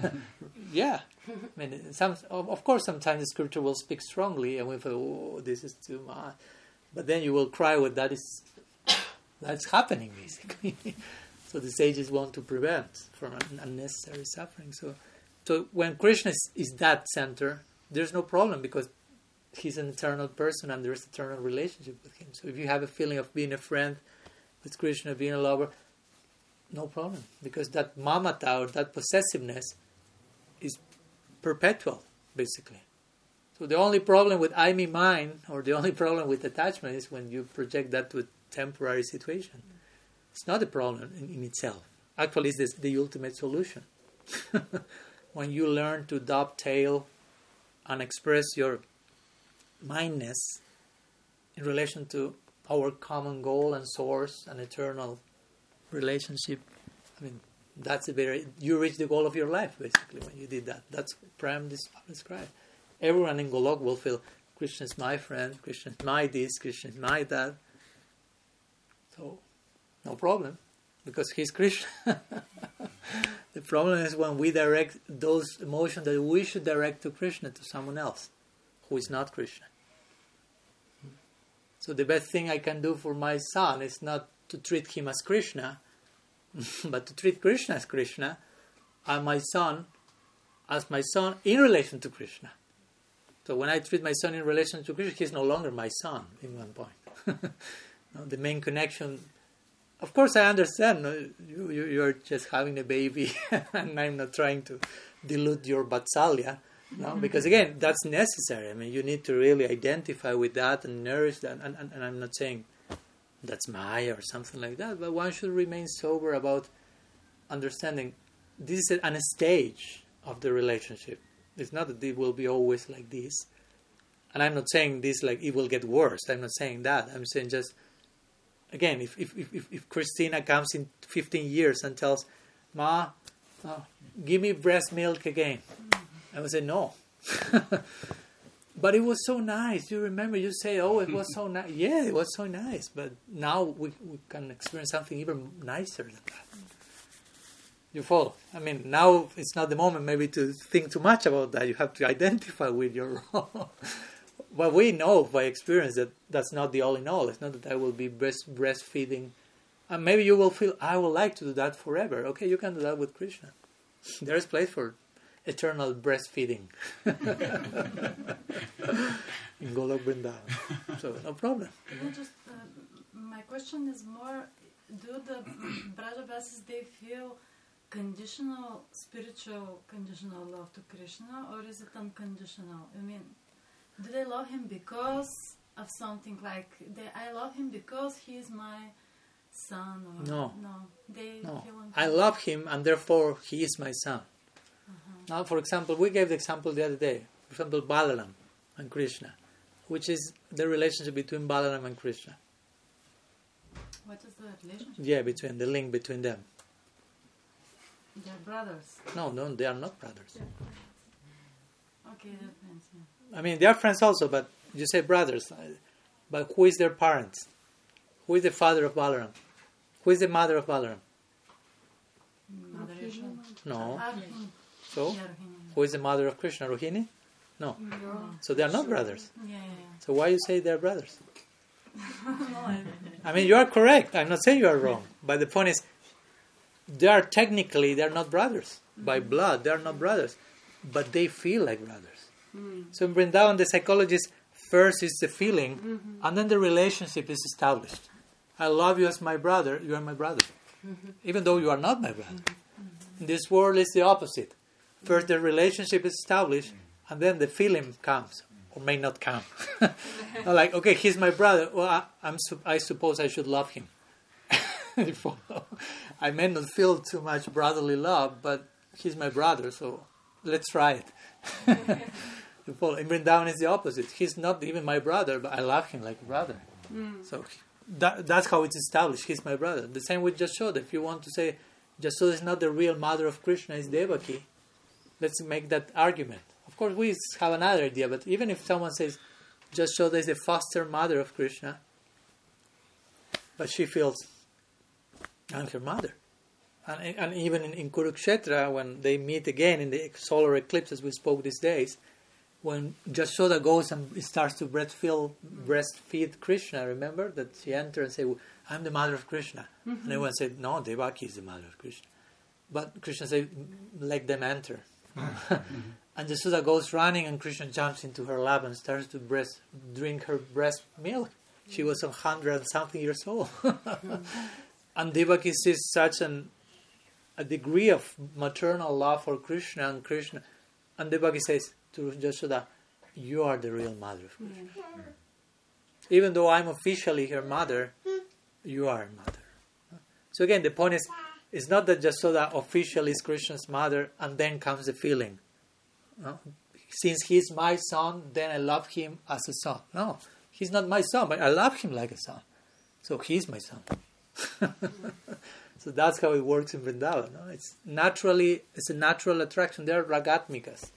yeah. I mean, some, of course, sometimes the scripture will speak strongly, and we feel, oh, this is too much. But then you will cry what that is that's happening, basically. so the sages want to prevent from unnecessary suffering. So, so when Krishna is, is that center, there's no problem because he's an eternal person and there's eternal relationship with him. So if you have a feeling of being a friend with Krishna, being a lover, no problem. Because that mamata or that possessiveness is perpetual, basically. So the only problem with I, me, mine, or the only problem with attachment is when you project that to a temporary situation. It's not a problem in, in itself. Actually, it's the ultimate solution. when you learn to dovetail and express your mindness in relation to our common goal and source and eternal relationship. I mean, that's a very you reach the goal of your life basically when you did that. That's Prem described. Everyone in Golok will feel Krishna is my friend, Krishna is my this, Krishna is my that. So, no problem, because he's Krishna. the problem is when we direct those emotions that we should direct to Krishna to someone else who is not Krishna. So the best thing I can do for my son is not to treat him as Krishna, but to treat Krishna as Krishna, and my son as my son in relation to Krishna. So when I treat my son in relation to Krishna, he's no longer my son in one point. the main connection. Of course, I understand. No, you, you, you're just having a baby, and I'm not trying to dilute your vatsalya. No, mm-hmm. because again, that's necessary. I mean, you need to really identify with that and nourish that. And, and, and I'm not saying that's Maya or something like that, but one should remain sober about understanding this is an, a stage of the relationship. It's not that it will be always like this. And I'm not saying this like it will get worse. I'm not saying that. I'm saying just, again, if, if, if, if Christina comes in 15 years and tells, Ma, oh, give me breast milk again mm-hmm. I would say no. but it was so nice. You remember you say, "Oh, it was so nice." Yeah, it was so nice. But now we we can experience something even nicer than that. You follow? I mean, now it's not the moment maybe to think too much about that. You have to identify with your role. but we know by experience that that's not the all in all. It's not that I will be breast breastfeeding. And maybe you will feel I would like to do that forever. Okay, you can do that with Krishna. There is place for eternal breastfeeding in Golok Vrindavan. So no problem. Just, uh, my question is more: Do the Brajavasis they feel conditional, spiritual, conditional love to Krishna, or is it unconditional? I mean, do they love him because of something like they, I love him because he is my son? Or No. no, they No, feel. I love him, and therefore he is my son. Now, for example, we gave the example the other day. For example, Balaram and Krishna, which is the relationship between Balaram and Krishna. What is the relationship? Yeah, between the link between them. They're brothers. No, no, they are not brothers. Okay, they're friends. Yeah. I mean, they are friends also, but you say brothers. uh, But who is their parents? Who is the father of Balaram? Who is the mother of Balaram? Mother Yashoda. No. So, who is the mother of Krishna? Rohini? No. So they are not brothers. Yeah, yeah, So why you say they are brothers? I, mean, you are correct. I'm not saying you are wrong. But the point is, they are technically they are not brothers by mm-hmm. blood. They are not brothers, but they feel like brothers. Mm. So in Vrindavan, the psychologist first is the feeling, mm-hmm. and then the relationship is established. I love you as my brother. You are my brother, mm-hmm. even though you are not my brother. In this world, is the opposite. First, the relationship is established, and then the feeling comes or may not come. Like, okay, he's my brother. Well, I, I'm sup- I suppose I should love him. I may not feel too much brotherly love, but he's my brother, so let's try it. In Vrindavan, is the opposite. He's not even my brother, but I love him like a brother. Mm. So that, that's how it's established. He's my brother. The same with Jashoda. If you want to say Jashoda is not the real mother of Krishna, it's Devaki, let's make that argument. Of course, we have another idea, but even if someone says just Jashoda is the foster mother of Krishna, but she feels I'm her mother. And, and even in, in Kurukshetra, when they meet again in the solar eclipse, as we spoke these days, when Jashoda goes and starts to breastfeed, breastfeed Krishna, remember that she entered and said, I'm the mother of Krishna. And mm-hmm. everyone said, No, Devaki is the mother of Krishna. But Krishna said, Let them enter. and Jashoda goes running, and Krishna jumps into her lap and starts to breast, drink her breast milk. She was a hundred and something years old. and Devaki sees such an, a degree of maternal love for Krishna and Krishna. And Devaki says to Jashoda, You are the real mother of Krishna. Even though I'm officially her mother, you are her mother. So again, the point is, it's not that Jashoda officially is Krishna's mother and then comes the feeling. No? Since he's my son, then I love him as a son. No, he's not my son, but I love him like a son. So he's my son. so that's how it works in Vrindavan. No? It's naturally, it's a natural attraction. They're ragatmikas.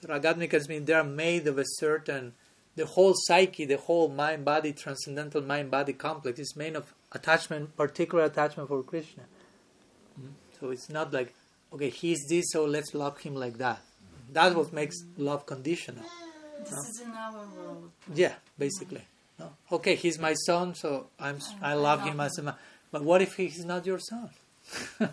So ragatmikas mean they are made of a certain, the whole psyche, the whole mind-body, transcendental mind-body complex is made of attachment, particular attachment for Krishna. So it's not like, okay, he's this, so let's love him like that. That's what makes love conditional. this is in our world. Yeah, basically. No? Okay, he's my son, so I'm s- I love him as a man. But what if he's not your son?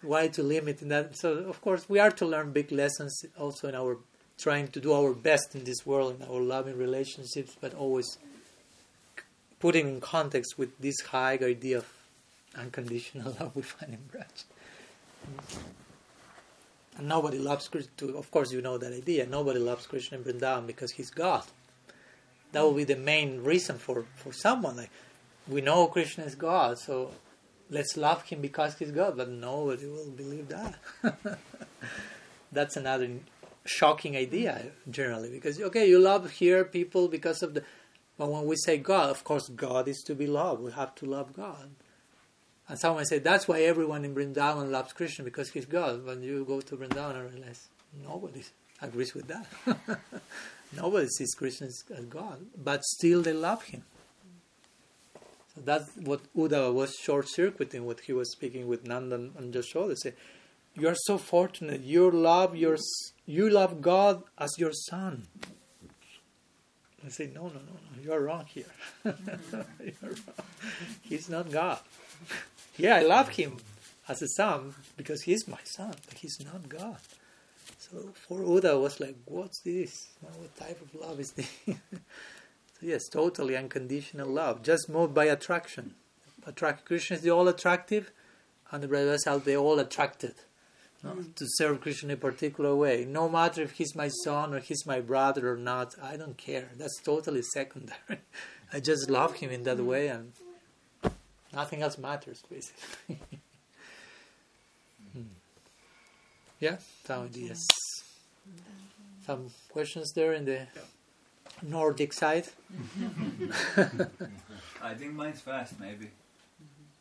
Why to limit in that? So of course we are to learn big lessons also in our trying to do our best in this world in our loving relationships, but always putting in context with this high idea of unconditional love we find in Braj. And nobody loves Krishna. Of course, you know that idea. Nobody loves Krishna in Vrindavan because he's God. That will be the main reason for, for someone. Like, we know Krishna is God, so let's love him because he's God. But nobody will believe that. That's another shocking idea, generally. Because, okay, you love here people because of the. But when we say God, of course, God is to be loved. We have to love God. And someone said, that's why everyone in Vrindavan loves Krishna because he's God. When you go to Vrindavan and realize nobody agrees with that. nobody sees Krishna as God, but still they love him. So that's what Uddhava was short circuiting what he was speaking with Nandan and Jashoda. Say, you are so fortunate. You love your you love God as your son. I say, no, no, no, no. You are wrong here. you are wrong. He's not God. Yeah, I love him as a son because he's my son, but he's not God. So for Uda I was like, what's this? What type of love is this? so yes, totally unconditional love, just moved by attraction. Attract Krishna is the all attractive, and the brothers are the all attracted. no? Mm. to serve Krishna in a particular way. No matter if he's my son or he's my brother or not, I don't care. That's totally secondary. I just love him in that mm. way, and nothing else matters, basically. Hmm. Yeah, some ideas. Some questions there in the Nordic side. I think mine's fast, maybe.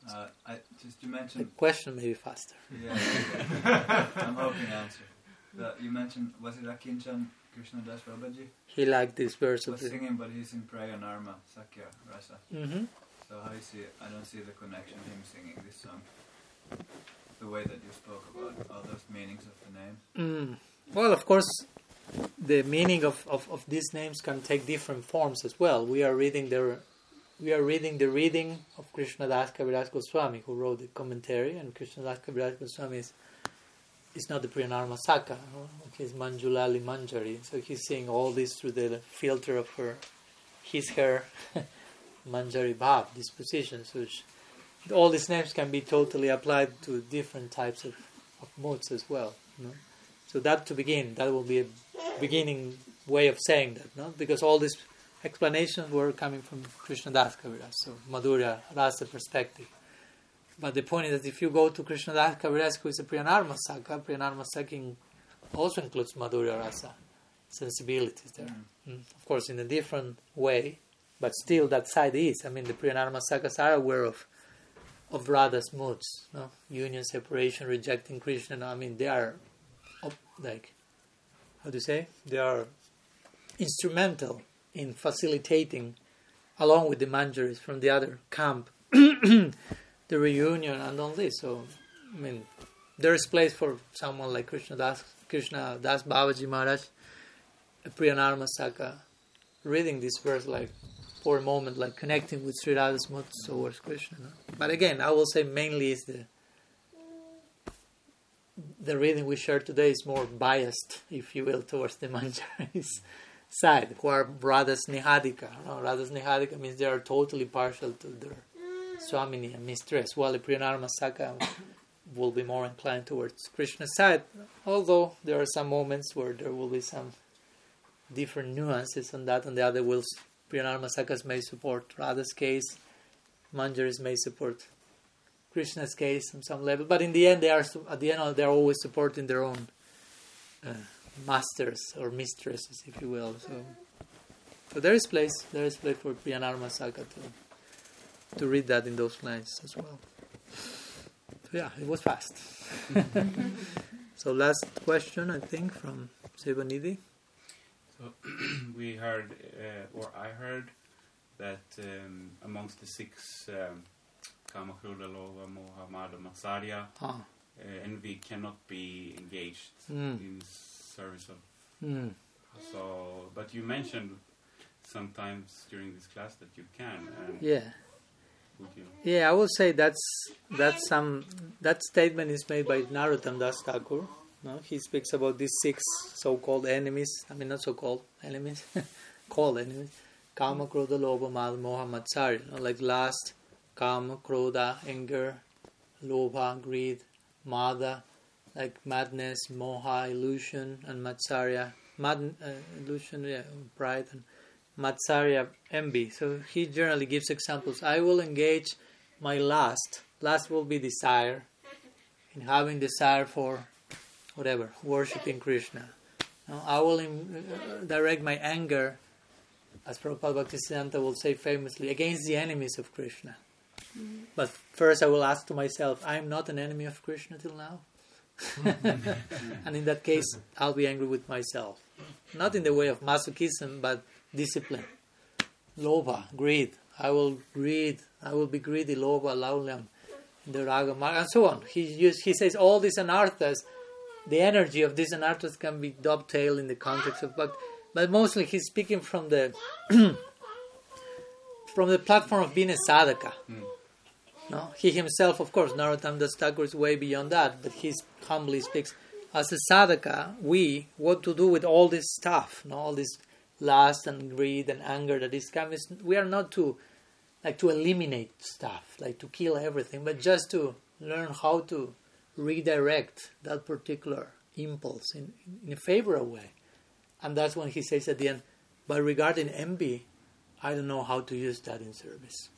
Uh, I just you The mentioned. question may be faster. Yeah, okay. I'm hoping to answer. The, you mentioned was it Akinchan Krishna Das Babaji He liked this verse of was the. singing, but he's in Priya Narma Sakhya Rasa. hmm So how you see it? I don't see the connection him singing this song. The way that you spoke about all those meanings of the name. Mm. Well, of course, the meaning of, of, of these names can take different forms as well. We are reading the we are reading the reading of Krishna Das Kaviraj Goswami, who wrote the commentary, and Krishna Das Kaviraj Goswami is, is not the Priyanarma Saka, he's Manjulali Manjari. So he's seeing all this through the filter of her, his her Manjari Bhav, dispositions, which all these names can be totally applied to different types of, of moods as well. No? So that to begin, that will be a beginning way of saying that, no? Because all these explanations were coming from Krishna Das Kaviraj, so Madhurya Rasa perspective. But the point is that if you go to Krishna Das Kaviraj, who is a Priyanarma Saka, Priyanarma Saka also includes Madhurya Rasa sensibilities there. Mm. Of course, in a different way, but still that side is. I mean, the Priyanarma Sakas are aware of of Radha's moods, no? union, separation, rejecting Krishna. no? I mean, they are like, how do you say? They are instrumental in facilitating, along with the manjaris from the other camp, the reunion and all this. So, I mean, there is place for someone like Krishna Das, Krishna Das Babaji Maharaj, a Priyanarma Saka, reading this verse like for a moment, like connecting with Sri Radha's mood towards Krishna. But again, I will say mainly is the the reading we share today is more biased, if you will, towards the Manjaris side, who are Radha's Nihadika. No? Radha's Nihadika means they are totally partial to their Swamini and mistress, while the Priyanarma Saka will be more inclined towards Krishna's side, although there are some moments where there will be some different nuances on that, and the other will Priyanarma Sakas may support Radha's case, Manjaris may support Krishna's case on some level, but in the end, they are at the end they are always supporting their own uh, masters or mistresses, if you will. So, so there is place, there is place for Priyanarma Saka to to read that in those lines as well. So yeah, it was fast. so last question, I think, from Sivanidhi. We heard, uh, or I heard, that um, amongst the six um, Kama, Krodha, Lobha, Moha, Mada, Matsarya, Ah. uh, envy cannot be engaged Mm. in service of. Mm. So, but you mentioned sometimes during this class that you can. And Yeah. Yeah, I will say that's that's some that statement is made by Narottam Das Thakur. No, he speaks about these six so-called enemies. I mean, not so-called enemies, called enemies: Kama, Krodha, Lobha, Mad, Moha, know, like last, Kama, Krodha, anger, Lobha, greed, Mada, like madness, Moha, illusion, and Matsarya, mad, uh, illusion, yeah, pride, and Matsarya, envy. So he generally gives examples. I will engage my last. Last will be desire, in having desire for whatever, worshipping Krishna. Now, I will im- uh, direct my anger, as Prabhupada Bhaktisiddhanta will say famously, against the enemies of Krishna. But first, I will ask to myself, I am not an enemy of Krishna till now. and in that case, I'll be angry with myself. Not in the way of masochism, but discipline. Lobha, greed. I will greed. I will be greedy. Lobha, laulam, the raga, and so on. He use, he says all these anarthas. The energy of these anarthas can be dovetailed in the context of but but mostly he's speaking from the from the platform of being a sadhaka. Hmm. No, he himself, of course, Narottam Das Thakur is way beyond that, but he humbly speaks as a sadhaka. We what to do with all this stuff, no, all this lust and greed and anger that is coming. We are not to like to eliminate stuff, like to kill everything, but just to learn how to redirect that particular impulse in, in a favorable way. And that's when he says at the end, but regarding envy, I don't know how to use that in service.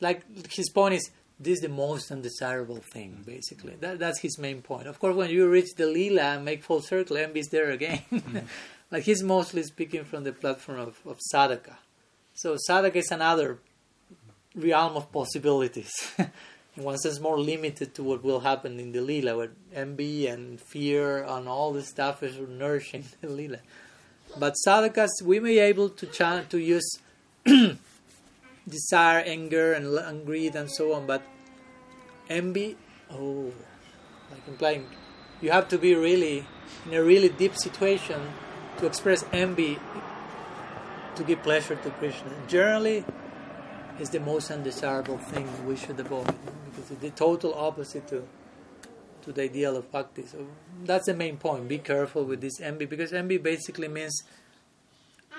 Like his point is, this is the most undesirable thing, mm-hmm. basically. That, that's his main point. Of course, when you reach the lila and make full circle, envy is there again. Mm-hmm. like he's mostly speaking from the platform of, of sadhaka. So sadhaka is another realm of possibilities. one sense, more limited to what will happen in the lila, where envy and fear and all this stuff is nourishing the lila. But sadhakas, we may be able to to use desire, anger, and, and greed, and so on. But envy, oh, like implying, you have to be really in a really deep situation to express envy to give pleasure to Krishna. Generally, is the most undesirable thing we should avoid because it's the total opposite to to the ideal of bhakti. So that's the main point. Be careful with this envy because envy basically means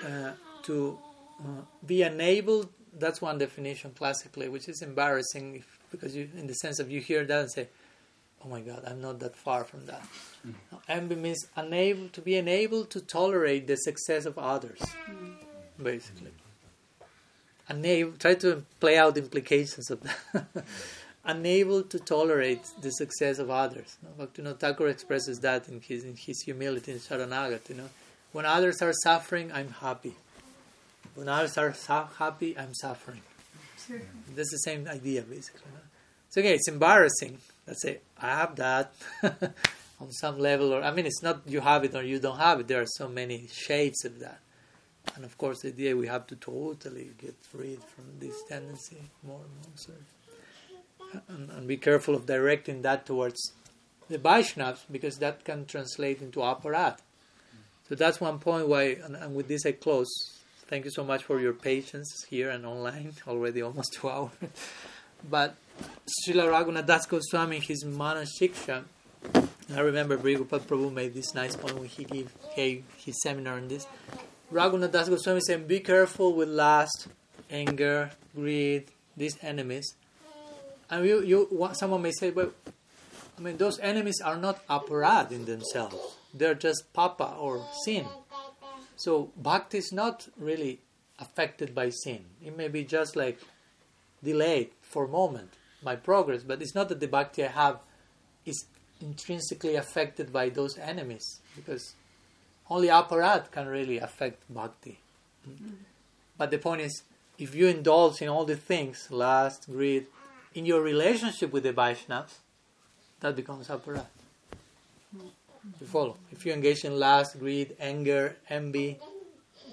uh, to uh, be unable. That's one definition classically, which is embarrassing if, because you, in the sense of you hear that and say, "Oh my God, I'm not that far from that." Mm. envy means unable to be unable to tolerate the success of others, mm. basically unable try to play out the implications of that. Unable to tolerate the success of others. You know Thakur expresses that in his in his humility in Sharanagat you know. When others are suffering I'm happy. When others are su- happy I'm suffering. Sure. that's the same idea basically so okay it's embarrassing. Let's say I have that on some level or I mean it's not you have it or you don't have it. There are so many shades of that and of course, the idea we have to totally get rid from this tendency more and more. So, and, and, be careful of directing that towards the Vaishnavas because that can translate into aparadh. So that's one point why, and, and, with this I close. Thank you so much for your patience here and online, already almost two hours. but Srila Raghunath Das Goswami, his Mana Shiksha, I remember Brigupad Prabhu made this nice point when he gave, gave his seminar on this. Raghunath Das Goswami saying, be careful with lust, anger, greed, these enemies. And you, you, someone may say, well, I mean, those enemies are not aparadh in themselves. They're just papa or sin. So bhakti is not really affected by sin. It may be just like delayed for a moment, my progress, but it's not that the bhakti I have is intrinsically affected by those enemies because only aparadh can really affect bhakti. Mm-hmm. But the point is, if you indulge in all the things, lust, greed, in your relationship with the Vaishnavas, that becomes aparadh. You follow? If you engage in lust, greed, anger, envy,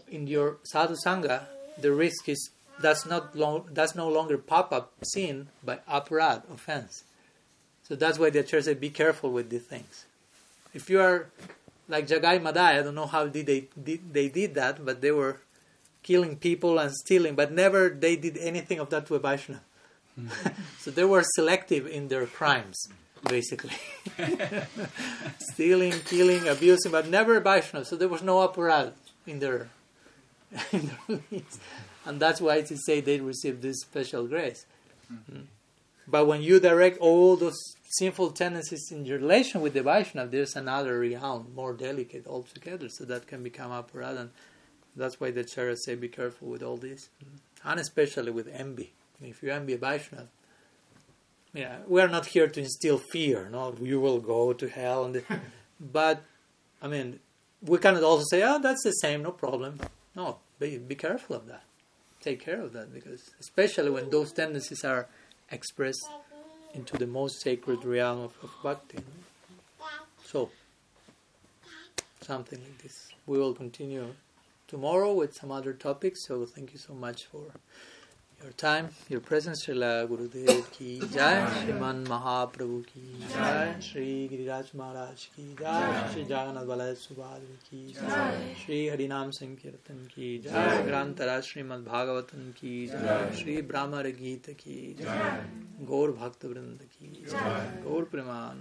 in your sadhu sangha, the risk is that's not long, that's no longer pop up sin by aparadh offense. So that's why the church said, be careful with these things. If you are like Jagai Madai, I don't know how did they did, they did that, but they were killing people and stealing, but never they did anything of that to a Vaishnava. Mm. so they were selective in their crimes, basically. stealing, killing, abusing, but never Vaishnava. So there was no aparadh in their, in their leads. And that's why it is say they received this special grace. Mm-hmm. But when you direct all those sinful tendencies in relation with the Vaishnava, there's another realm, more delicate altogether, so that can become aparadh. And that's why the Charas say be careful with all this. Mm-hmm. And especially with envy. If you envy a Vaishnava, yeah, we are not here to instill fear, no, you will go to hell. And but, I mean, we cannot also say, oh, that's the same, no problem. No, be, be careful of that. Take care of that, because especially when those tendencies are expressed into the most sacred realm of, of bhakti. So, something like this. We will continue tomorrow with some other topics. So, thank you so much for your time, your presence. Srila Gurudev ki jai, Sriman Mahaprabhu ki jai, Sri Giriraj Maharaj ki jai, Sri Jagannath Balay Subhadri ki jai, Sri Harinam Sankirtan ki jai, Grantara Srimad Bhagavatam ki jai, Sri Brahmar Gita ki jai, Gaur गौर भक्त वृंद की गौर प्रमाण